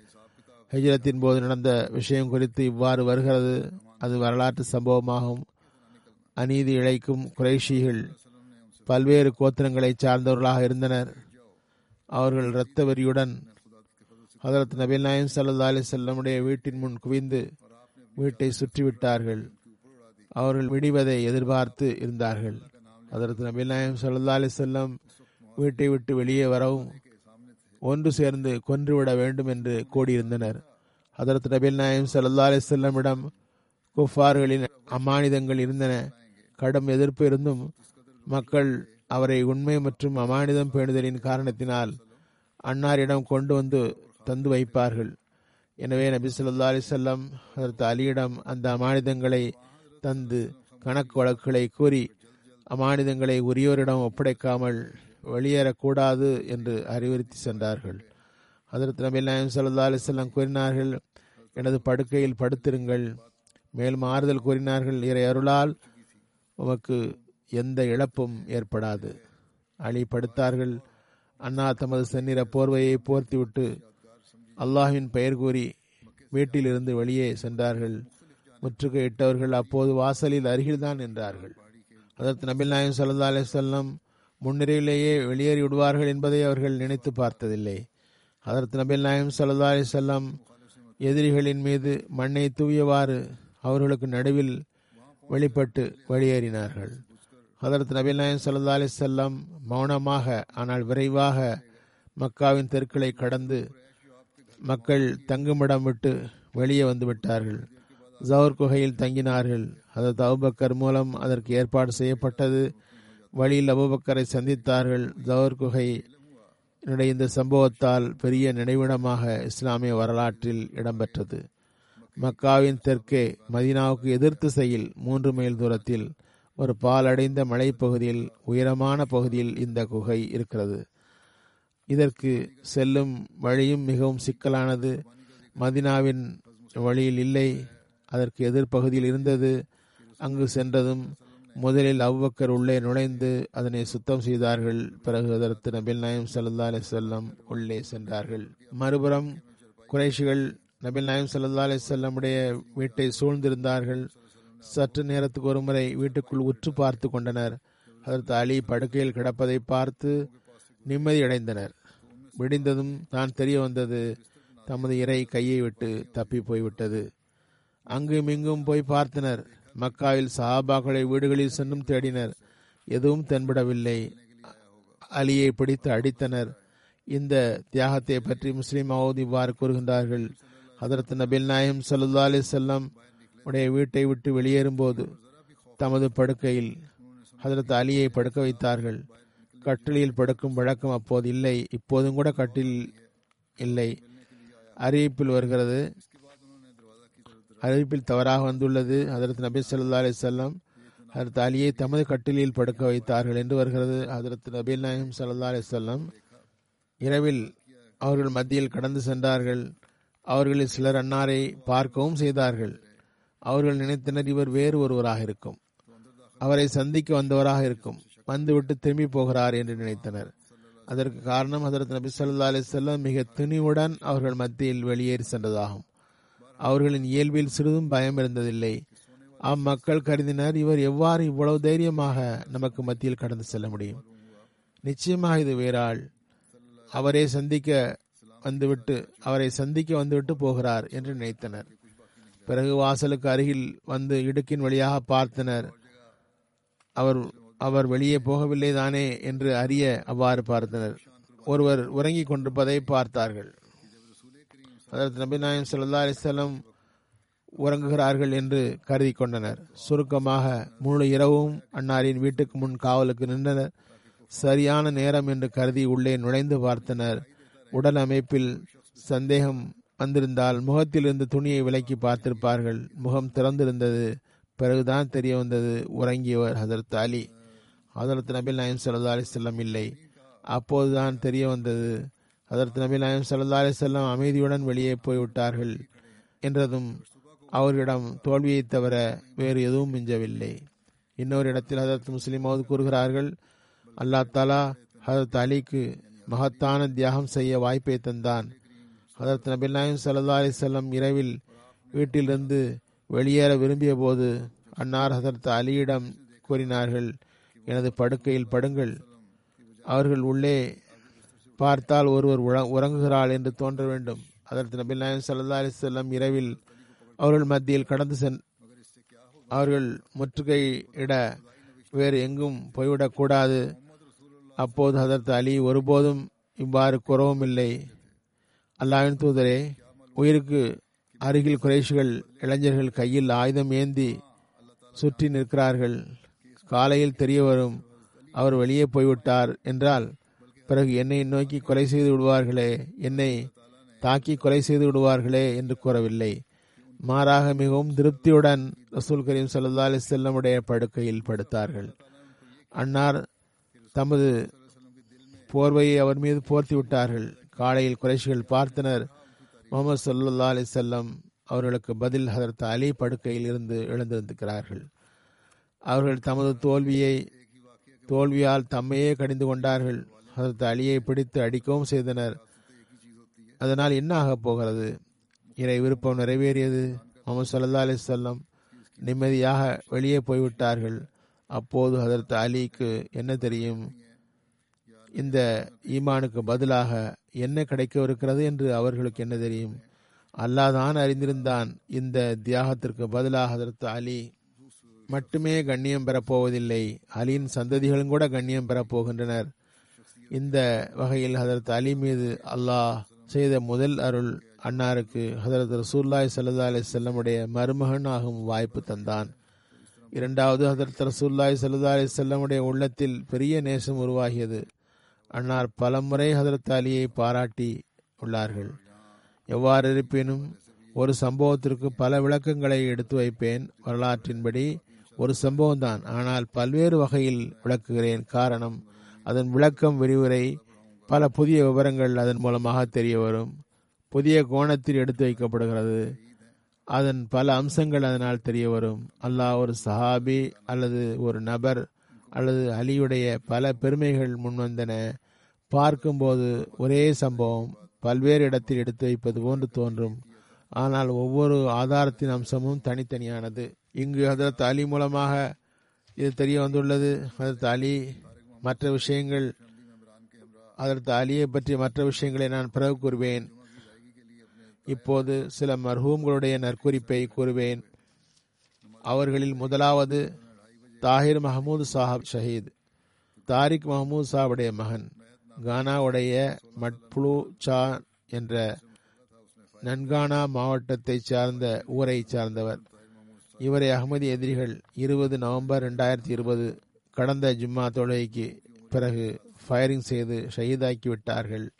ஹஜரத்தின் போது நடந்த விஷயம் குறித்து இவ்வாறு வருகிறது. அது வரலாற்று சம்பவமாகும். அநீதி இழைக்கும் குறைஷிகள் பல்வேறு கோத்திரங்களைச் சார்ந்தவர்களாக இருந்தனர். அவர்கள் இரத்த வெறியுடன் ஹதரத் நபில் நாயம் சல்லா அலி செல்லமுடைய வீட்டின் முன் குவிந்து வீட்டை சுற்றிவிட்டார்கள். அவர்கள் விடிவதை எதிர்பார்த்து இருந்தார்கள். அதற்கு நபில் நாயம் சல்லா அலி செல்லம் வீட்டை விட்டு வெளியே வரவும் ஒன்று சேர்ந்து கொன்றுவிட வேண்டும் என்று கூடியிருந்தனர். அதற்கு நபில் நாயம் சல்லா அலி செல்லமிடம் குஃபார்களின் அமானிதங்கள் இருந்தன. கடும் எதிர்ப்பு இருந்தும் மக்கள் அவரை உண்மை மற்றும் அமானிதம் பேணுதலின் காரணத்தினால் அன்னாரிடம் கொண்டு வந்து தந்து வைப்பார்கள். எனவே நபி சொல்லா அலிசல்லாம் அதற்கு அலியிடம் அந்த அமானிதங்களை தந்து கணக்கு வழக்குகளை கூறி அமானிதங்களை உரியோரிடம் ஒப்படைக்காமல் வெளியேறக்கூடாது என்று அறிவுறுத்தி சென்றார்கள். அதற்கு நபி நாயம் சல்லா அலிசல்லாம் கூறினார்கள் எனது படுக்கையில் படுத்திருங்கள். மேலும் ஆறுதல் கூறினார்கள் இறை அருளால் உமக்கு எந்த இழப்பும் ஏற்படாது. அலி படுத்தார்கள் அண்ணா தமது செந்நிற போர்வையை போர்த்திவிட்டு அல்லாஹின் பெயர் கூறி வீட்டிலிருந்து வெளியே சென்றார்கள். முற்றுகை இட்டவர்கள் அப்போது வாசலில் அருகில்தான் நின்றார்கள். அதற்கு நபில் நாயம் சல்லா அலிசல்லம் முன்னிரையிலேயே வெளியேறி விடுவார்கள் என்பதை அவர்கள் நினைத்து பார்த்ததில்லை. அதற்கு நபில் நாயம் சல்லா அலிசல்லாம் எதிரிகளின் மீது மண்ணை தூவியவாறு அவர்களுக்கு நடுவில் வெளிப்பட்டு வெளியேறினார்கள். ஹதரத் நபில் நாயன் சல்லா அலி செல்லம் மௌனமாக ஆனால் விரைவாக மக்காவின் தெருக்களை கடந்து மக்கள் தங்குமிடம் விட்டு வெளியே வந்து விட்டார்கள். ஜவுர் குகையில் தங்கினார்கள். அதற்கு அபுபக்கர் மூலம் அதற்கு ஏற்பாடு செய்யப்பட்டது. வழியில் அபுபக்கரை சந்தித்தார்கள். ஜவுர் குகை இந்த சம்பவத்தால் பெரிய நினைவிடமாக இஸ்லாமிய வரலாற்றில் இடம்பெற்றது. மக்காவின் தெற்கே மதீனாவுக்கு எதிர்த்து செயல் மூன்று மைல் தூரத்தில் ஒரு பாலடைந்த மலைப்பகுதியில் உயரமான பகுதியில் இந்த குகை இருக்கிறது. இதற்கு செல்லும் வழியும் மிகவும் சிக்கலானது. மதினாவின் வழியில் இல்லை அதற்கு எதிர்ப்பகுதியில் இருந்தது. அங்கு சென்றதும் முதலில் அவ்வக்கர் உள்ளே நுழைந்து அதனை சுத்தம் செய்தார்கள். பிறகு அதற்கு நபில் நாயம் சல்லா அலி செல்லம் உள்ளே சென்றார்கள். மறுபுறம் குறைஷிகள் நபில் நாயம் சல்லா அலி செல்லமுடைய வீட்டை சூழ்ந்திருந்தார்கள். சற்று நேரத்துக்கு ஒருமுறை வீட்டுக்குள் உற்று பார்த்து கொண்டனர். அதற்கு அலி படுக்கையில் கிடப்பதை பார்த்து நிம்மதியடைந்தனர் விடிந்ததும் தான் தெரிய வந்தது தமது இறை கையை விட்டு தப்பி போய்விட்டது. அங்கும் இங்கும் போய் பார்த்தனர். மக்காவில் சஹாபாக்களை வீடுகளில் சென்றும் தேடினர். எதுவும் தென்படவில்லை. அலியை பிடித்து அடித்தனர். இந்த தியாகத்தை பற்றி முஸ்லிம் மவுத் இவ்வாறு கூறுகின்றார்கள். ஹதரத் நபில் நாயம் சல்லா அலி செல்லம் உடைய வீட்டை விட்டு வெளியேறும்போது தமது படுக்கையில் ஹதரத் அலியை படுக்க வைத்தார்கள். கட்டிலில் படுக்கும் வழக்கம் அப்போது இல்லை. இப்போதும் கூட கட்டில் இல்லை. அறிவிப்பில் வருகிறது. அறிவிப்பில் தவறாக வந்துள்ளது. ஹதரத் நபி சல்லா அலி செல்லம் ஹதரத் அலியை தமது கட்டிலில் படுக்க வைத்தார்கள் என்று வருகிறது. ஹதரத் நபீல் நாயம் சல்லா அலி செல்லம் இரவில் அவர்கள் மத்தியில் கடந்து சென்றார்கள். அவர்களில் சிலர் அன்னாரை பார்க்கவும் செய்தார்கள். அவர்கள் நினைத்தனர் இவர் வேறு ஒருவராக இருக்கும். அவரை சந்திக்க வந்தவராக இருக்கும். வந்துவிட்டு திரும்பி போகிறார் என்று நினைத்தனர். அதற்கு காரணம் ஹசரத் நபி சொல்லா அலி செல்லம் மிக துணிவுடன் அவர்கள் மத்தியில் வெளியேறி சென்றதாகும். அவர்களின் இயல்பில் சிறிதும் பயம் இருந்ததில்லை. அம்மக்கள் கருதினர் இவர் எவ்வாறு இவ்வளவு தைரியமாக நமக்கு மத்தியில் கடந்து செல்ல முடியும்? நிச்சயமாக இது வேறாள். அவரை சந்திக்க வந்துவிட்டு அவரை சந்திக்க வந்துவிட்டு போகிறார் என்று நினைத்தனர். பிறகு வாசலுக்கு அருகில் வந்து இடுக்கின் வழியாக பார்த்தனர். அவர் அவர் வெளியே போகவில்லை தானே என்று அறிய அவ்வாறு பார்த்தனர். ஒருவர் உறங்கிக் கொண்டிருப்பதை பார்த்தார்கள். அதற்கு நபி நாயம் சல்லா அலிஸ்லாம் உறங்குகிறார்கள் என்று கருதி கொண்டனர். சுருக்கமாக முழு இரவும் அன்னாரின் வீட்டுக்கு முன் காவலுக்கு நின்றனர். சரியான நேரம் என்று கருதி உள்ளே நுழைந்து பார்த்தனர். உடல் அமைப்பில் சந்தேகம் வந்திருந்தால் முகத்திலிருந்து துணியை விலக்கி பார்த்திருப்பார்கள். முகம் திறந்திருந்தது. பிறகுதான் தெரிய வந்தது. உறங்கியவர் ஹசரத் அலி. ஹசரத் நபில் நாயம் சல்லா அலிஸ்லாம் இல்லை. அப்போதுதான் தெரிய வந்தது. அதற்கு நபி நாயம் சல்லா அலிசல்லாம் அமைதியுடன் வெளியே போய்விட்டார்கள் என்றதும் அவர்களிடம் தோல்வியை தவிர வேறு எதுவும் மிஞ்சவில்லை. இன்னொரு இடத்தில் ஹதரத் முஸ்லிமாவது கூறுகிறார்கள் அல்லா தாலா ஹதரத் அலிக்கு மகத்தான தியாகம் செய்ய வாய்ப்பை தந்தான். ஹதரத் நபில் நாயம் சல்லா அலிசல்லம் இரவில் வீட்டிலிருந்து வெளியேற விரும்பிய போது அன்னார் ஹசரத் அலியிடம் கூறினார்கள் எனது படுக்கையில் படுங்கள். அவர்கள் உள்ளே பார்த்தால் ஒருவர் உறங்குகிறாள் என்று தோன்ற வேண்டும். அதற்கு நபில் நாயம் சல்லா அலிசல்லம் இரவில் அவர்கள் மத்தியில் கடந்து சென் அவர்கள் முற்றுகையிட வேறு எங்கும் போய்விடக்கூடாது. அப்போது ஹதரத் அலி ஒருபோதும் இவ்வாறு குறவும் இல்லை அல்லாவின் தூதரே உயிருக்கு அருகில் குறைஷிகள் இளைஞர்கள் கையில் ஆயுதம் ஏந்தி சுற்றி நிற்கிறார்கள். காலையில் தெரிய வரும் அவர் வெளியே போய்விட்டார் என்றால் பிறகு என்னை நோக்கி கொலை செய்து விடுவார்களே என்னை தாக்கி கொலை செய்து விடுவார்களே என்று கூறவில்லை. மாறாக மிகவும் திருப்தியுடன் ரசூல் கரீம் சல்லா அலி செல்லமுடைய படுக்கையில் படுத்தார்கள். அன்னார் தமது போர்வையை அவர் மீது போர்த்தி விட்டார்கள். காலையில் குறைஷிகள் பார்த்தனர். முகமது சல்லா அலி செல்லம் அவர்களுக்கு பதில் ஹதரத் அலி படுக்கையில் இருந்து எழுந்திருந்திருக்கிறார்கள் அவர்கள் தமது தோல்வியை தோல்வியால் தம்மையே கடிந்து கொண்டார்கள். ஹதரத் அலியை பிடித்து அடிக்கவும் செய்தனர். அதனால் என்ன ஆகப் போகிறது? இறை விருப்பம் நிறைவேறியது? முகமது சல்லா அலி செல்லம் நிம்மதியாக வெளியே போய்விட்டார்கள். அப்போது ஹதரத் அலிக்கு என்ன தெரியும்? இந்த ஈமானுக்கு பதிலாக என்ன கிடைக்கவிருக்கிறது என்று அவர்களுக்கு என்ன தெரியும்? அல்லாதான் அறிந்திருந்தான் இந்த தியாகத்திற்கு பதிலாக ஹதரத் அலி மட்டுமே கண்ணியம் பெறப்போவதில்லை. அலியின் சந்ததிகளும் கூட கண்ணியம் பெறப்போகின்றனர். இந்த வகையில் ஹதரத் அலி மீது அல்லாஹ் செய்த முதல் அருள் அன்னாருக்கு ஹதரத் ரசூல்லாய் சல்லா அலி செல்லமுடைய மருமகன் ஆகும் வாய்ப்பு தந்தான். இரண்டாவது ஹதரத் ரசூல்லாய் சல்லா அலி செல்லமுடைய உள்ளத்தில் பெரிய நேசம் உருவாகியது. அன்னார் பலமுறை ஹதரத் அலியை பாராட்டி உள்ளார்கள். எவ்வாறு இருப்பினும் ஒரு சம்பவத்திற்கு பல விளக்கங்களை எடுத்து வைப்பேன். வரலாற்றின்படி ஒரு சம்பவம் தான் ஆனால் பல்வேறு வகையில் விளக்குகிறேன். காரணம் அதன் விளக்கம் விரிவுரை பல புதிய விவரங்கள் அதன் மூலமாக தெரிய வரும். புதிய கோணத்தில் எடுத்து வைக்கப்படுகிறது. அதன் பல அம்சங்கள் அதனால் தெரிய வரும். அல்லாஹ் ஒரு சஹாபி அல்லது ஒரு நபர் அல்லது அலியுடைய பல பெருமைகள் முன்வந்தன. பார்க்கும்போது ஒரே சம்பவம் பல்வேறு இடத்தில் எடுத்து வைப்பது போன்று தோன்றும். ஆனால் ஒவ்வொரு ஆதாரத்தின் அம்சமும் தனித்தனியானது. இங்கு ஹதரத் அலி மூலமாக இது தெரிய வந்துள்ளது. ஹதரத் அலி மற்ற விஷயங்கள் அதற்கு அலியை பற்றி மற்ற விஷயங்களை நான் பிறகு கூறுவேன். இப்போது சில மர்ஹூம்களுடைய நற்குறிப்பை கூறுவேன். அவர்களில் முதலாவது தாஹிர் மஹமூது சாஹப் ஷஹீத். தாரிக் மஹமூத் சாஹுடைய மகன். கானாவுடைய மட்புளு சா என்ற நன்கானா மாவட்டத்தைச் சார்ந்த ஊரைச் சார்ந்தவர். இவரை அகமதி எதிரிகள் இருபது நவம்பர் ரெண்டாயிரத்தி இருபது கடந்த ஜும்மா தொழுகைக்கு பிறகு ஃபயரிங் செய்து ஷஹீதாக்கி விட்டார்கள்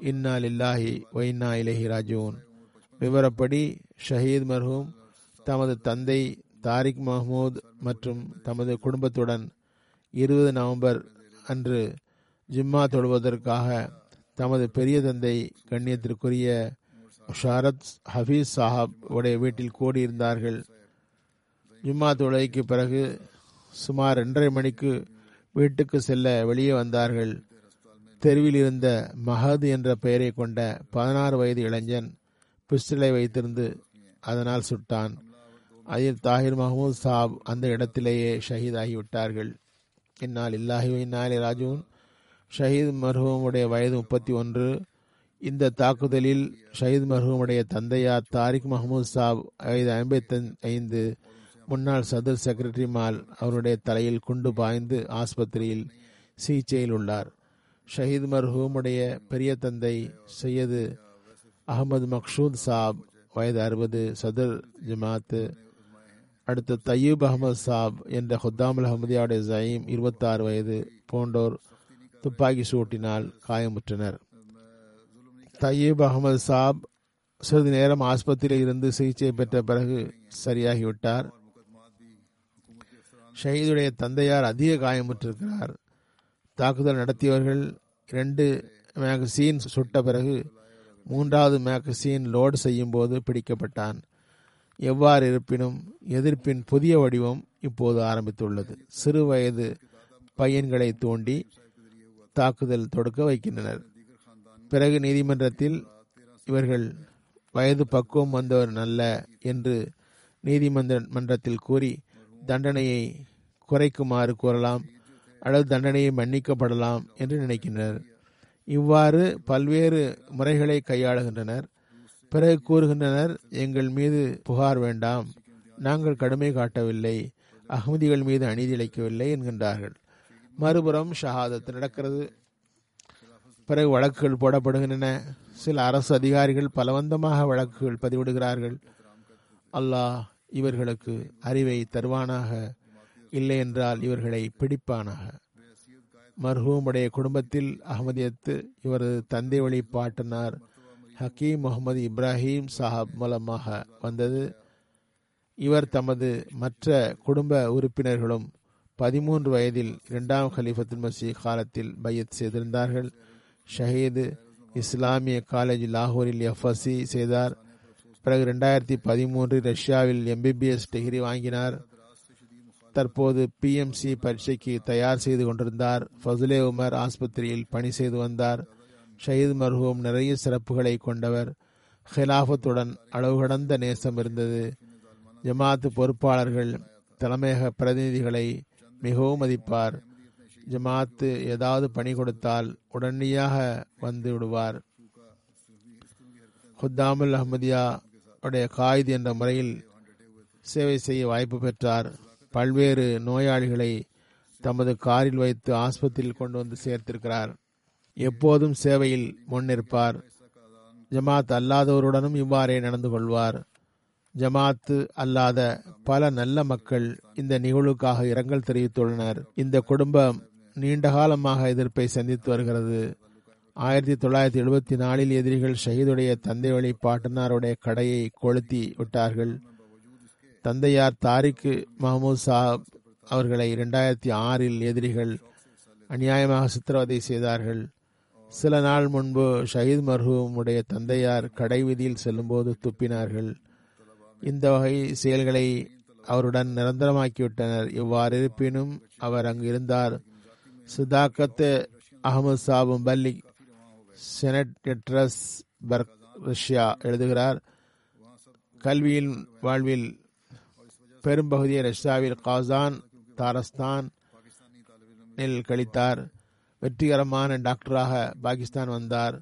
இன்னா லில்லாஹி ஒயின்னா இலஹி ராஜூன் விவரப்படி ஷஹீத் மர்ஹூம் தமது தந்தை தாரிக் மஹமூத் மற்றும் தமது குடும்பத்துடன் இருபது நவம்பர் அன்று ஜிம்மா தொழுவதற்காக தமது பெரிய தந்தை கண்ணியத்திற்குரிய ஷாரத் ஹபீஸ் சாஹாப் உடைய வீட்டில் கூடியிருந்தார்கள். ஜும்மா தொழுகைக்கு பிறகு சுமார் இரண்டரை மணிக்கு வீட்டுக்கு செல்ல வெளியே வந்தார்கள். தெருவில் இருந்த மஹது என்ற பெயரை கொண்ட பதினாறு வயது இளைஞன் பிஸ்டலை வைத்திருந்து அதனால் சுட்டான். அதில் தாஹிர் மஹமூத் சாப் அந்த இடத்திலேயே ஷஹீதாகிவிட்டார்கள். இந்நாள் இல்லாஹி இந்நாளி ராஜூன் ஷஹீத் மர்ஹூமுடைய வயது முப்பத்தி ஒன்று. இந்த தாக்குதலில் ஷஹீத் மர்ஹூமுடைய தந்தையார் தாரிக் மஹமூத் சாப் வயது ஐம்பத்தி ஐந்து முன்னாள் சதுர் செக்ரட்டரி மால் அவருடைய தலையில் குண்டு பாய்ந்து ஆஸ்பத்திரியில் சிகிச்சையில் உள்ளார். ஷஹீத் மர்ஹூமுடைய பெரிய தந்தை சையது அகமது மக்ஷூத் சாப் வயது அறுபது சதர் ஜமாத்து. அடுத்து தையூப் அகமது சாப் என்ற ஹுத்தாமுல் அஹமதியாவுடைய ஜயீம் இருபத்தாறு வயது போன்றோர் துப்பாக்கி சூட்டினால் காயமுற்றனர். தையூப் அகமது சாப் சிறிது நேரம் ஆஸ்பத்திரியில் இருந்து சிகிச்சை பெற்ற பிறகு சரியாகிவிட்டார். ஷஹீதுடைய தந்தையார் அதிக காயமுற்றிருக்கிறார். தாக்குதல் நடத்தியவர்கள் ரெண்டு மேகசீன் சுட்ட பிறகு மூன்றாவது மேகசீன் லோடு செய்யும் போது பிடிக்கப்பட்டான். எவ்வாறு இருப்பினும் எதிர்ப்பின் புதிய வடிவம் இப்போது ஆரம்பித்துள்ளது. சிறு வயது பையன்களை தோண்டி தாக்குதல் தொடுக்க வைக்கின்றனர். பிறகு நீதிமன்றத்தில் இவர்கள் வயது பக்குவம் வந்தவர் நல்ல என்று நீதிமன்ற மன்றத்தில் கூறி தண்டனையை குறைக்குமாறு கூறலாம். அல்லது தண்டனையை மன்னிக்கப்படலாம் என்று நினைக்கின்றனர். இவ்வாறு பல்வேறு முறைகளை கையாளுகின்றனர். பிறகு கூறுகின்றனர் எங்கள் மீது புகார் வேண்டாம். நாங்கள் கடுமை காட்டவில்லை. அகமதிகள் மீது அநீதி இழைக்கவில்லை என்கின்றார்கள். மறுபுறம் ஷஹாதத் நடக்கிறது. பிறகு வழக்குகள் போடப்படுகின்றன. சில அரசு அதிகாரிகள் பலவந்தமாக வழக்குகள் பதிவிடுகிறார்கள். அல்லாஹ் இவர்களுக்கு அறிவை தருவானாக. இல்லை என்றால் இவர்களை பிடிப்பானாக. மர்ஹூமுடைய குடும்பத்தில் அகமதியத்து இவரது தந்தை வழி பாட்டனார் ஹக்கீம் முகமது இப்ராஹிம் சாஹப் மூலமாக வந்தது. இவர் தமது மற்ற குடும்ப உறுப்பினர்களும் பதிமூன்று வயதில் இரண்டாம் ஹலிஃபத்துல் மசீ காலத்தில் பையத் செய்திருந்தார்கள். ஷஹீது இஸ்லாமிய காலேஜ் லாகூரில் எஃப்எஸ்சி செய்தார். பிறகு ரெண்டாயிரத்தி பதிமூன்றில் ரஷ்யாவில் எம்பிபிஎஸ் டிகிரி வாங்கினார். தற்போது பிஎம்சி பரீட்சைக்கு தயார் செய்து கொண்டிருந்தார். ஃபசுலே உமர் ஆஸ்பத்திரியில் பணி செய்து வந்தார். ஷயீத் மர்ஹூம் நிறைய சிறப்புகளை கொண்டவர். ஹிலாஃபத்துடன் அளவு கடந்த நேசம் இருந்தது. ஜமாத்து பொறுப்பாளர்கள் தலைமையக பிரதிநிதிகளை மிகவும் மதிப்பார். ஜமாத்து ஏதாவது பணி கொடுத்தால் உடனடியாக வந்து விடுவார். ஹுத்தாமுல் அஹமதியா உடைய காயிது என்ற முறையில் சேவை செய்ய வாய்ப்பு பெற்றார். பல்வேறு நோயாளிகளை தமது காரில் வைத்து ஆஸ்பத்திரியில் கொண்டு வந்து சேர்த்திருக்கிறார். எப்போதும் சேவையில் முன்னிற்பார் ஜமாத் அல்லாதவருடனும் இவ்வாறே நடந்து கொள்வார். ஜமாத்து அல்லாத பல நல்ல மக்கள் இந்த நிகழ்வுக்காக இரங்கல் தெரிவித்துள்ளனர். இந்த குடும்பம் நீண்ட காலமாக எதிர்ப்பை சந்தித்து வருகிறது. ஆயிரத்தி தொள்ளாயிரத்தி எழுபத்தி நாலில் எதிரிகள் ஷஹீதுடைய தந்தை வழி பாட்டனாருடைய கடையை கொளுத்தி விட்டார்கள். தந்தையார் தாரிக் மஹமூத் சாப் அவர்களை இரண்டாயிரத்தி ஆறில் எதிரிகள் அநியாயமாக சித்திரவதை செய்தார்கள். சில நாள் முன்பு ஷஹீத் மர்ஹூம் உடைய தந்தையார் கடை வீதியில் செல்லும்போது துப்பினார்கள். இந்த வகை செயல்களை அவருடன் நிரந்தரமாக்கிவிட்டனர். இவ்வாறு இருப்பினும் அவர் அங்கு இருந்தார். சிதாக்கத்து அகமது சாபும் பல்லி செனட்டரஸ் பர்க் ரஷ்யா எழுதுகிறார். கல்வியின் வாழ்வில் பெரும்பகுதியை ரஷ்யாவில் காசான் தாரஸ்தான் கழித்தார். வெற்றிகரமான டாக்டராக பாகிஸ்தான் வந்தார்.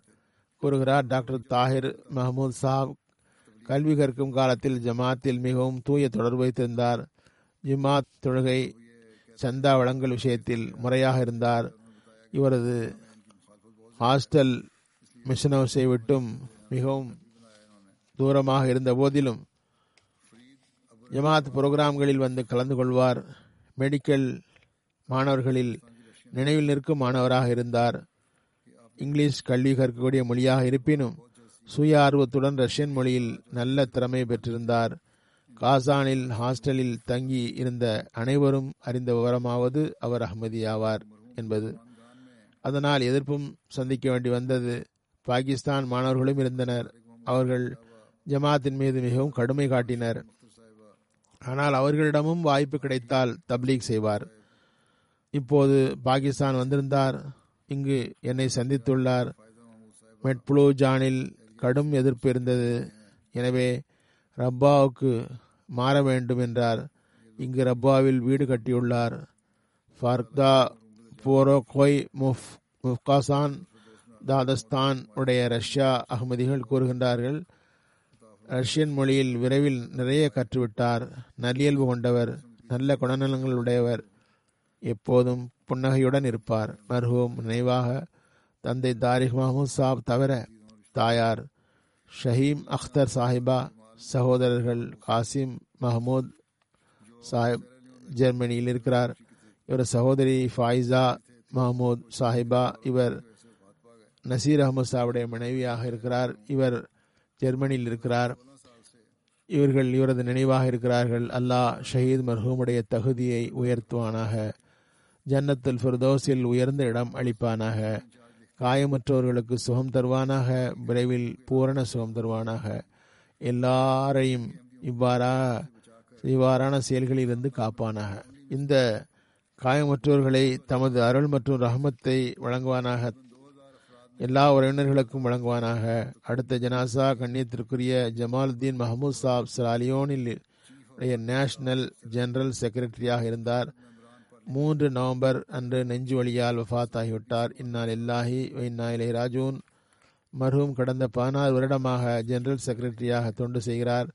கூறுகிறார் டாக்டர் தாஹிர் மஹமூத் சாப் கல்வி கற்கும் காலத்தில் ஜமாத்தில் மிகவும் தூய தொடர்பு வைத்திருந்தார். ஜிமாத் தொழுகை சந்தா வழங்கல் விஷயத்தில் முறையாக இருந்தார். இவரது ஹாஸ்டல் மிஷன் ஹவுஸை விட்டும் மிகவும் தூரமாக இருந்த போதிலும் ஜமாத் புரோகிராம்களில் வந்து கலந்து கொள்வார். மெடிக்கல் மாணவர்களில் நினைவில் நிற்கும் மாணவராக இருந்தார். இங்கிலீஷ் கல்வி கற்கக்கூடிய மொழியாக இருப்பினும் சுய ஆர்வத்துடன் ரஷ்யன் மொழியில் நல்ல திறமை பெற்றிருந்தார். காசானில் ஹாஸ்டலில் தங்கி இருந்த அனைவரும் அறிந்த விவரமாவது அவர் அகமதியாவார் என்பது. அதனால் எதிர்ப்பும் சந்திக்க வேண்டி வந்தது. பாகிஸ்தான் மாணவர்களும் இருந்தனர். அவர்கள் ஜமாத்தின் மீது மிகவும் கடுமை காட்டினர். ஆனால் அவர்களிடமும் வாய்ப்பு கிடைத்தால் தப்லீக் செய்வார். இப்போது பாகிஸ்தான் வந்திருந்தார். இங்கு என்னை சந்தித்துள்ளார். மெட்ப்ளூ ஜானில் கடும் எதிர்ப்பு இருந்தது. எனவே ரப்பாவுக்கு மாற வேண்டும் என்றார். இங்கு ரப்பாவில் வீடு கட்டியுள்ளார். ஃபர்தா போரோகோய் முஃப் முஃப்காசான் தாதஸ்தான் உடைய ரஷ்யா அகமதிகள் கூறுகின்றார்கள். ரஷ்யன் மொழியில் விரைவில் நிறைய கற்றுவிட்டார். நல்லியல்பு கொண்டவர் நல்ல குணநலங்கள் உடையவர் எப்போதும் புன்னகையுடன் இருப்பார். மர்ஹூம் நினைவாக தந்தை தாரிக் மஹமூத் சாப் தவிர தாயார் ஷஹீம் அख्தர் சாஹிபா சகோதரர்கள் காசிம் மஹமூத் சாஹிப் ஜெர்மனியில் இருக்கிறார். இவர் சகோதரி ஃபாயிசா மஹமூத் சாஹிபா இவர் நசீர் அகமது சாவுடைய மனைவியாக இருக்கிறார். இவர் ஜெர்மனியில் இருக்கிறார். இவர்கள் இவரது நினைவாக இருக்கிறார்கள். அல்லாஹ் ஷஹீத் மர்ஹூமுடைய தகுதியை உயர்த்துவானாக. ஜன்னத்துல் ஃபிர்தோஸில் உயர்ந்த இடம் அளிப்பானாக. காயமற்றவர்களுக்கு சுகம் தருவானாக. விரைவில் பூரண சுகம் தருவானாக. எல்லாரையும் இவ்வாறாக இவ்வாறான செயல்களிலிருந்து காப்பானாக. இந்த காயமற்றவர்களை தமது அருள் மற்றும் ரஹமத்தை வழங்குவானாக. எல்லா உறவினர்களுக்கும் வழங்குவானாக. அடுத்த ஜனாசா கண்ணியத்திற்குரிய ஜமாலுத்தீன் மஹமூத் சாப் சலாலியோனில் நேஷனல் ஜெனரல் செக்ரட்டரியாக இருந்தார். மூன்று நவம்பர் அன்று நெஞ்சு வழியால் வஃத் ஆகிவிட்டார் இந்நாள் இல்லாஹி இன்னா இலை ராஜூன். மருகும் கடந்த பதினாறு வருடமாக ஜெனரல் செக்ரட்டரியாக தொண்டு செய்கிறார்.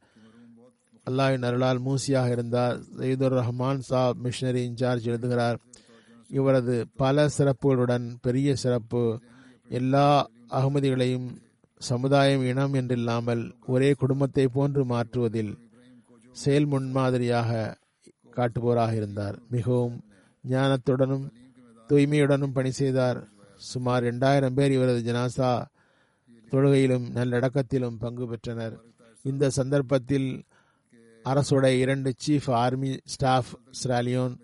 அல்லாஹின் அருளால் மூசியாக இருந்தார். சயீதுர் ரஹ்மான் சாப் மிஷனரி இன்சார்ஜ் எழுதுகிறார். இவரது பல சிறப்புகளுடன் பெரிய சிறப்பு எல்லா அகமதிகளையும் சமுதாயம் இனம் என்றில்லாமல் ஒரே குடும்பத்தை போன்று மாற்றுவதில் செயல் முன்மாதிரியாக காட்டுபவராக இருந்தார். மிகவும் ஞானத்துடனும் தூய்மையுடனும் பணி செய்தார். சுமார் இரண்டாயிரம் பேர் இவரது ஜனாசா தொழுகையிலும் நல்லடக்கத்திலும் பங்கு பெற்றனர். இந்த சந்தர்ப்பத்தில் அரசுடைய இரண்டு சீஃப் ஆர்மி ஸ்டாஃப் ஸ்ராலியோன்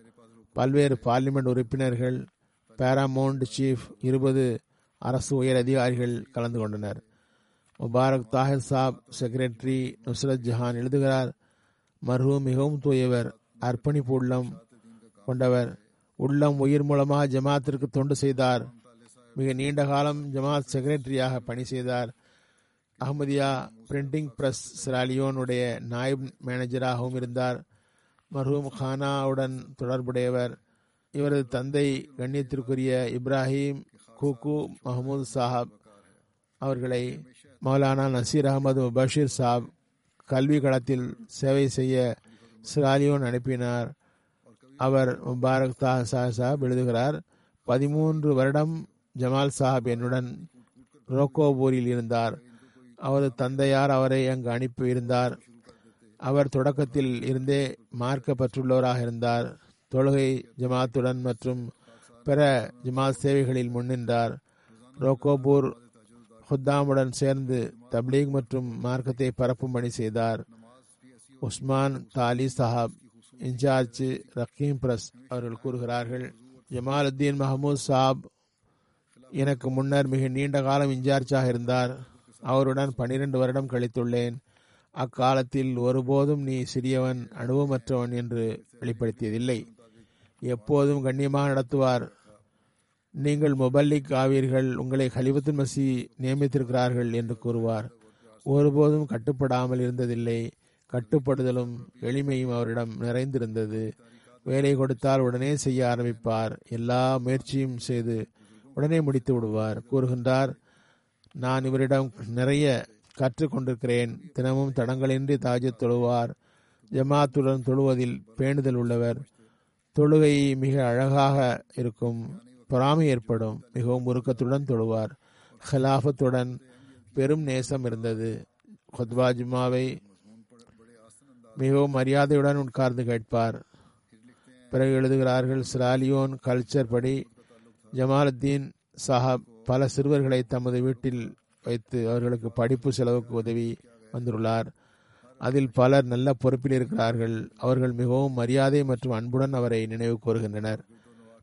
பல்வேறு பார்லிமெண்ட் உறுப்பினர்கள் பேராமௌண்ட் சீஃப் இருபது அரசு உயர் அதிகாரிகள் கலந்து கொண்டனர். முபாரக் தாஹிர் சாப் செக்ரட்டரி நுஸ்ரத் ஜஹான் எழுதுகிறார் மர்ஹூம் மிகவும் தூயவர் அர்ப்பணிப்பு உள்ளம் கொண்டவர். உள்ளம் உயிர் மூலமாக ஜமாத்திற்கு தொண்டு செய்தார். மிக நீண்ட காலம் ஜமாத் செக்ரட்டரியாக பணி செய்தார். அஹமதியா பிரிண்டிங் பிரஸ் சிராலியோனுடைய நாயப் மேனேஜராகவும் இருந்தார். மர்ஹூம் கானாவுடன் தொடர்புடையவர். இவரது தந்தை கண்ணியத்திற்குரிய இப்ராஹிம் கூக்கு மஹமூத் சாஹாப் அவர்களை மௌலானா நசீர் அகமது முபஷீர் சாப் கல்வி களத்தில் சேவை செய்ய சிராலியோன் அனுப்பினார். அவர் முபாரக் தா சாஹாப் எழுதுகிறார் பதிமூன்று வருடம் ஜமால் சாஹாப் என்னுடன் ரோக்கோபூரில் இருந்தார். அவரது தந்தையார் அவரை அங்கு அனுப்பியிருந்தார் அவர் தொடக்கத்தில் இருந்தே மார்க்கப்பற்றுள்ளவராக இருந்தார். தொழுகை ஜமாத்துடன் மற்றும் பிற ஜமாத் சேவைகளில் முன்னின்றார். ரோகோபூர் ஹுத்தாமுடன் சேர்ந்து தப்லீக் மற்றும் மார்க்கத்தை பரப்பும் பணி செய்தார். உஸ்மான் தாலி சஹாப் இன்சார்ஜ் ரக்கீம் பிரஸ் அவர்கள் கூறுகிறார்கள் ஜமாலுத்தீன் மஹமூத் சாப் எனக்கு முன்னர் மிக நீண்ட காலம் இன்சார்ஜாக இருந்தார். அவருடன் பனிரெண்டு வருடம் கழித்துள்ளேன். அக்காலத்தில் ஒருபோதும் நீ சிறியவன் அனுபவமற்றவன் என்று வெளிப்படுத்தியதில்லை. எப்போதும் கண்ணியமாக நடத்துவார். நீங்கள் முபல்லிக் ஆவீர்கள் உங்களை ஹலிபத்துல் மசி நியமித்திருக்கிறார்கள் என்று கூறுவார். ஒருபோதும் கட்டுப்படாமல் இருந்ததில்லை. கட்டுப்படுதலும் எளிமையும் அவரிடம் நிறைந்திருந்தது. வேலை கொடுத்தால் உடனே செய்ய ஆரம்பிப்பார். எல்லா முயற்சியும் செய்து உடனே முடித்து விடுவார். கூறுகின்றார் நான் இவரிடம் நிறைய கற்றுக்கொண்டிருக்கிறேன் தினமும் தடங்களின்றி தாஜத் தொழுவார். ஜமாத்துடன் தொழுவதில் பேணுதல் உள்ளவர். தொழுகை மிக அழகாக இருக்கும். பொறாமை ஏற்படும். மிகவும் உருக்கத்துடன் தொழுவார். ஹலாஃபத்துடன் பெரும் நேசம் இருந்தது. ஹொத்பா ஜுமாவை மிகவும் மரியாதையுடன் உட்கார்ந்து கேட்பார். பிறகு எழுதுகிறார்கள் சிராலியோன் கல்ச்சர் படி ஜமாலுத்தீன் சாஹாப் பல சிறுவர்களை தமது வீட்டில் வைத்து அவர்களுக்கு படிப்பு செலவுக்கு உதவி வந்துள்ளார். அதில் பலர் நல்ல பொறுப்பில் இருக்கிறார்கள். அவர்கள் மிகவும் மரியாதை மற்றும் அன்புடன் அவரை நினைவு கூறுகின்றனர்.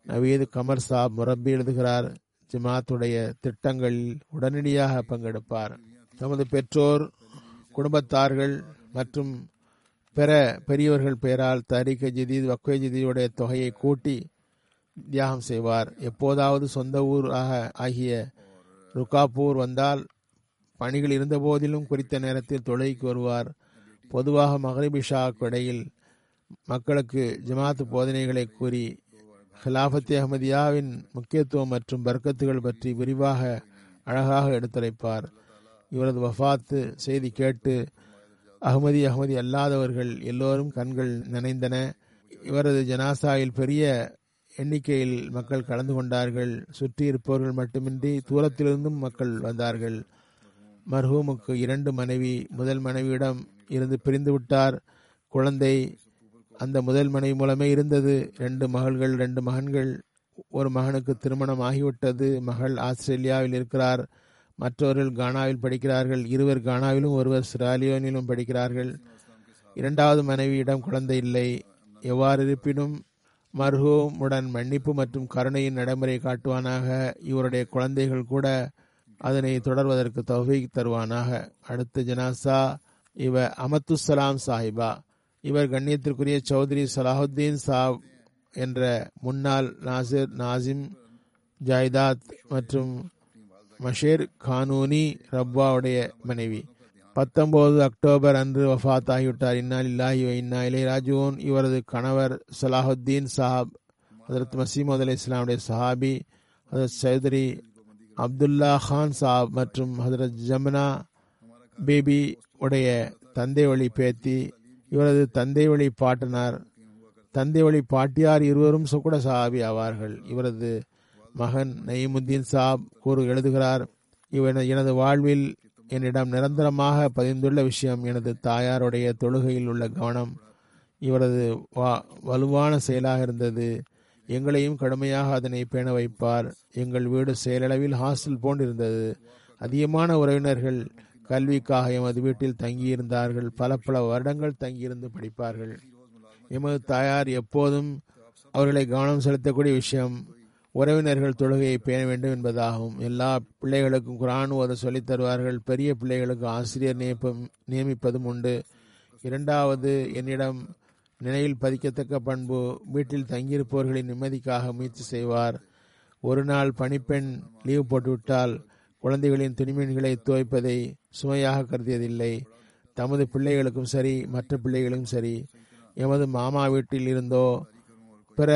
நவீது கமர் சாப் முரப்பி எழுதுகிறார். ஜமாத்துடைய திட்டங்களில் உடனடியாக பங்கெடுப்பார். தமது பெற்றோர் குடும்பத்தார்கள் மற்றும் பிற பெரியவர்கள் பெயரால் தரிக்க ஜிதீத் வக்வே ஜிதியுடைய தொகையை கூட்டி தியாகம் செய்வார். எப்போதாவது சொந்த ஊராக ஆகிய ருக்காப்பூர் வந்தால் பணிகள் இருந்த போதிலும் குறித்த நேரத்தில் தொழுகைக்கு வருவார். பொதுவாக மகரிபி இடையில் மக்களுக்கு ஜமாத்து போதனைகளை கூறி ஹிலாஃபத்தி அஹமதியாவின் முக்கியத்துவம் மற்றும் பர்க்கத்துகள் பற்றி விரிவாக அழகாக எடுத்துரைப்பார். இவரது வஃபாத்து செய்தி கேட்டு அகமதி அகமதி அல்லாதவர்கள் எல்லோரும் கண்கள் நனைந்தன. இவரது ஜனாசாயில் பெரிய எண்ணிக்கையில் மக்கள் கலந்து கொண்டார்கள். சுற்றி இருப்பவர்கள் மட்டுமின்றி தூரத்திலிருந்தும் மக்கள் வந்தார்கள். மர்ஹூமுக்கு இரண்டு மனைவி முதல் மனைவியிடம் இருந்து பிரிந்து விட்டார். குழந்தை அந்த முதல் மனைவி மூலமே இருந்தது. ரெண்டு மகள்கள் ரெண்டு மகன்கள். ஒரு மகனுக்கு திருமணம் ஆகிவிட்டது. மகள் ஆஸ்திரேலியாவில் இருக்கிறார். மற்றவர்கள் கானாவில் படிக்கிறார்கள். இருவர் கானாவிலும் ஒருவர் சிராலியோனிலும் படிக்கிறார்கள். இரண்டாவது மனைவியிடம் குழந்தை இல்லை. எவ்வாறு இருப்பினும் மர்ஹூமுடன் மன்னிப்பு மற்றும் கருணையின் நடைமுறை காட்டுவானாக. இவருடைய குழந்தைகள் கூட அதனை தொடர்வதற்கு தொகை தருவானாக. அடுத்த ஜனாசா இவ அமத்துசலாம் சாஹிபா. இவர் கண்ணியத்திற்குரிய சௌத்ரி சலாஹுத்தீன் சாப் என்ற முன்னாள் நாசிர் நாசிம் ஜாய்தாத் மற்றும் மஷேர் கானூனி ரப்பாவுடைய மனைவி. பத்தொன்பது அக்டோபர் அன்று வஃத் ஆகிவிட்டார் இன்னால் இல்லாஹி இன்னா இலை ராஜுவோன் இவரது கணவர் சலாஹுத்தீன் சாஹாப் ஹதரத் மசீமது அலி இஸ்லாமுடைய சஹாபி ஹதரத் சௌதரி அப்துல்லா கான் சாப் மற்றும் ஹதரத் ஜமுனா பேபி உடைய தந்தை வழி பேத்தி இவரது தந்தை வழி பாட்டனார். தந்தை வழி பாட்டியார் இருவரும் சுக்குட சாபி ஆவார்கள். இவரது மகன் நயீமுத்தீன் சாப் கூறு எழுதுகிறார் இவன் எனது வாழ்வில் என்னிடம் நிரந்தரமாக பதிந்துள்ள விஷயம் எனது தாயாருடைய தொழுகையில் உள்ள கவனம். இவரது வலுவான செயலாக இருந்தது. எங்களையும் கடுமையாக அதனை பேண வைப்பார். எங்கள் வீடு செயலளவில் ஹாஸ்டல் போன்றிருந்தது. அதிகமான உறவினர்கள் கல்விக்காக எமது வீட்டில் தங்கியிருந்தார்கள். பல பல வருடங்கள் தங்கியிருந்து படிப்பார்கள். எமது தாயார் எப்போதும் அவர்களை கவனம் செலுத்தக்கூடிய விஷயம் உறவினர்கள் தொழுகையை பேண வேண்டும் என்பதாகும். எல்லா பிள்ளைகளுக்கும் குரான் ஓத சொல்லித் தருவார்கள். பெரிய பிள்ளைகளுக்கு ஆசிரியர் நியப்பம் நியமிப்பதும் உண்டு. இரண்டாவது என்னிடம் நினைவில் பதிக்கத்தக்க பண்பு வீட்டில் தங்கியிருப்பவர்களின் நிம்மதிக்காக முயற்சி செய்வார். ஒரு நாள் பணிப்பெண் லீவ் போட்டுவிட்டால் குழந்தைகளின் துணிமீன்களை துவைப்பதை சுமையாக கருதியதில்லை. தமது பிள்ளைகளுக்கும் சரி மற்ற பிள்ளைகளுக்கும் சரி. எமது மாமா வீட்டில் இருந்தோ பிற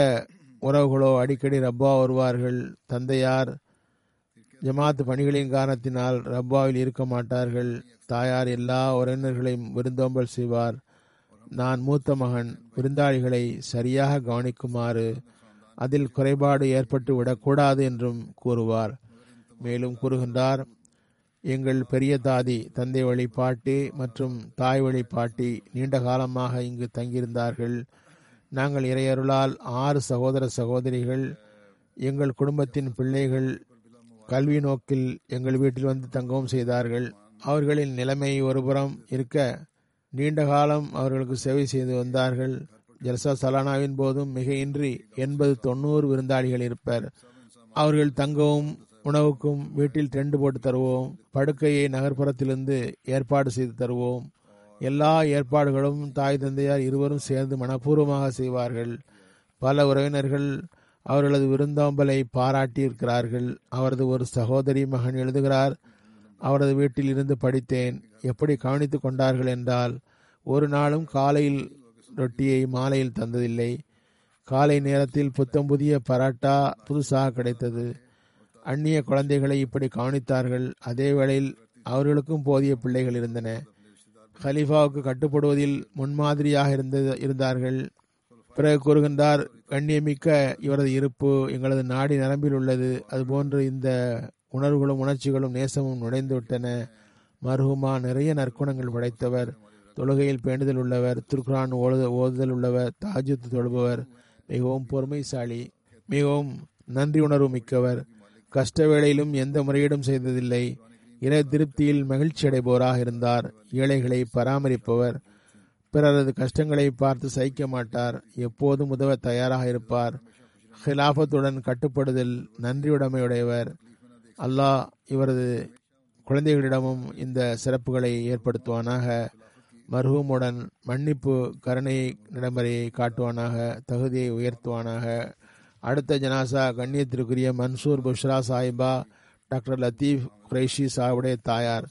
உறவுகளோ அடிக்கடி ரப்பா வருவார்கள். தந்தையார் ஜமாத்து பணிகளின் காரணத்தினால் ரப்பாவில் இருக்க மாட்டார்கள். தாயார் எல்லா உறவினர்களையும் விருந்தோம்பல் செய்வார். நான் மூத்த மகன் விருந்தாளிகளை சரியாக கவனிக்குமாறு அதில் குறைபாடு ஏற்பட்டு விடக்கூடாது என்றும் கூறுவார். மேலும் கூறுகின்றார் எங்கள் பெரிய தாதி தந்தை வழி பாட்டி மற்றும் தாய் வழி பாட்டி நீண்ட காலமாக இங்கு தங்கியிருந்தார்கள். நாங்கள் இறையருளால் ஆறு சகோதர சகோதரிகள் எங்கள் குடும்பத்தின் பிள்ளைகள் கல்வி நோக்கில் எங்கள் வீட்டில் வந்து தங்கவும் செய்தார்கள். அவர்களின் நிலைமை ஒருபுறம் இருக்க நீண்ட காலம் அவர்களுக்கு சேவை செய்து வந்தார்கள். ஜல்சா சலானாவின் போதும் மிக இன்றி எண்பது தொண்ணூறு விருந்தாளிகள் இருப்பர். அவர்கள் தங்கவும் உணவுக்கும் வீட்டில் டெண்டு போட்டு தருவோம். படுக்கையை நகர்ப்புறத்திலிருந்து ஏற்பாடு செய்து தருவோம். எல்லா ஏற்பாடுகளும் தாய் தந்தையார் இருவரும் சேர்ந்து மனப்பூர்வமாக செய்வார்கள். பல உறவினர்கள் அவர்களது விருந்தோம்பலை பாராட்டியிருக்கிறார்கள். அவரது ஒரு சகோதரி மகன் எழுதுகிறார் அவரது வீட்டில் இருந்து படித்தேன். எப்படி கவனித்துக் கொண்டார்கள் என்றால் ஒரு நாளும் காலையில் ரொட்டியை மாலையில் தந்ததில்லை. காலை நேரத்தில் புத்தம் புதிய பராட்டா புதுசாக கிடைத்தது. அந்நிய குழந்தைகளை இப்படி கவனித்தார்கள் அதே வேளையில் அவர்களுக்கும் போதிய பிள்ளைகள் இருந்தன. ஹலீஃபாவுக்கு கட்டுப்படுவதில் முன்மாதிரியாக இருந்த இருந்தார்கள். பிறகு கூறுகின்றார் கண்ணியமிக்க இவரது இருப்பு எங்களது நாடி நரம்பில் உள்ளது. அதுபோன்று இந்த உணர்வுகளும் உணர்ச்சிகளும் நேசமும் நுழைந்துவிட்டன மருகுமா நிறைய நற்குணங்கள் படைத்தவர். தொழுகையில் பேண்டுதல் உள்ளவர். திருக்குரான் ஓது ஓதுதல் உள்ளவர். தாஜுத்து தொழுபவர். மிகவும் பொறுமைசாலி மிகவும் நன்றி உணர்வு மிக்கவர். கஷ்ட வேளையிலும் எந்த முறையீடும் செய்ததில்லை. இறை திருப்தியில் மகிழ்ச்சி அடைபவராக இருந்தார். ஏழைகளை பராமரிப்பவர். பிறரது கஷ்டங்களை பார்த்து சகிக்க மாட்டார். எப்போதும் உதவ தயாராக இருப்பார். ஹிலாபத்துடன் கட்டுப்படுதல் நன்றியுடைமையுடையவர். அல்லாஹ் இவரது குழந்தைகளிடமும் இந்த சிறப்புகளை ஏற்படுத்துவானாக. மர்ஹூமுடன் மன்னிப்பு கருணை நடைமுறையை காட்டுவானாக. தகுதியை உயர்த்துவானாக. அடுத்த ஜனாசா கண்ணியத்திற்குரிய மன்சூர் புஷ்ரா சாஹிபா டாக்டர் லத்தீப் குரைஷி சாஹிபுடைய தாயார்.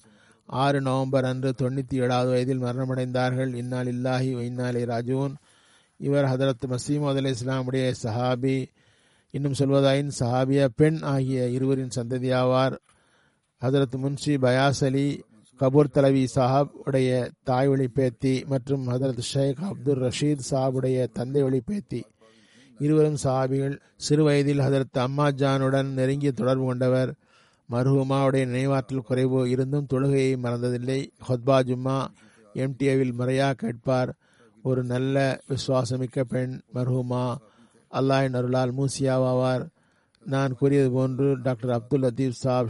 ஆறு நவம்பர் அன்று தொண்ணூற்றி ஏழாவது வயதில் மரணமடைந்தார்கள். இன்னால் இல்லாஹி இன்னாலே ராஜூன் இவர் ஹதரத் மசீமது அலி இஸ்லாமுடைய சஹாபி. இன்னும் சொல்வதாயின் சஹாபிய பெண் ஆகிய இருவரின் சந்ததியாவார். ஹதரத் முன்ஷி பயாஸ் அலி கபூர் தலவி சாஹாப் உடைய தாய் வழி பேத்தி மற்றும் ஹதரத் ஷேக் அப்துல் ரஷீத் சாஹாபுடைய தந்தை வழி பேத்தி இருவரும் சாபிகள். சிறு வயதில் ஹதரத் அம்மா ஜானுடன் நெருங்கிய தொடர்பு கொண்டவர். மருகுமாவுடைய நினைவாற்றல் குறைவு இருந்தும் தொழுகையை மறந்ததில்லை. ஹொத்பா ஜும்மா எம்டிஏவில் முறையாக கேட்பார். ஒரு நல்ல விசுவாசமிக்க பெண் மர்ஹூமா. அல்லாஹின் அருளால் மூசியாவாவார். நான் கூறியது போன்று டாக்டர் அப்துல் லத்தீப் சாப்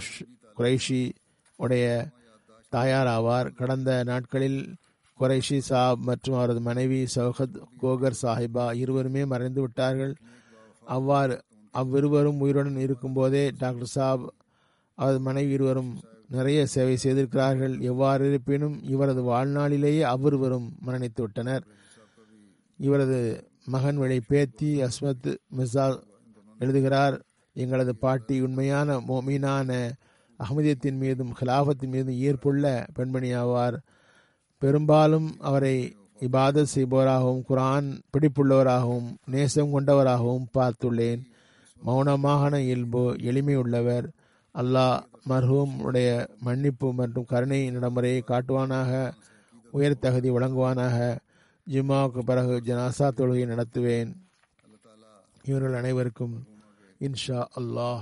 குரைஷி உடைய தாயார் ஆவார் கடந்த நாட்களில் குரைஷி சாப் மற்றும் அவரது மனைவி சௌஹத் கோகர் சாஹிபா இருவருமே மறைந்து விட்டார்கள். அவ்வாறு அவ்விருவரும் உயிருடன் இருக்கும்போதே டாக்டர் சாப் அவரது மனைவி இருவரும் நிறைய சேவை செய்திருக்கிறார்கள். எவ்வாறு இருப்பினும் இவரது வாழ்நாளிலேயே அவ்விருவரும் மரணித்து விட்டனர். இவரது மகன் வழி பேத்தி அஸ்மத் மிர்சா எழுதுகிறார் எங்களது பாட்டி உண்மையான மோமீனான அகமதியத்தின் மீதும் ஹிலாபத்தின் மீதும் ஈர்ப்புள்ள பெண்மணி ஆவார். பெரும்பாலும் அவரை இபாதத் செய்பவராகவும் குரான் பிடிப்புள்ளவராகவும் நேசம் கொண்டவராகவும் பார்த்துள்ளேன். மௌனமான இயல்பு எளிமையுள்ளவர். அல்லாஹ் மர்ஹூம் உடைய மன்னிப்பு மற்றும் கருணை நடைமுறையை காட்டுவானாக உயர் தகுதி வழங்குவானாக. ஜும்மாவுக்கு பிறகு ஜனாசா தொழுகை நடத்துவேன். இவர்கள் அனைவருக்கும் இன்ஷா அல்லாஹ்.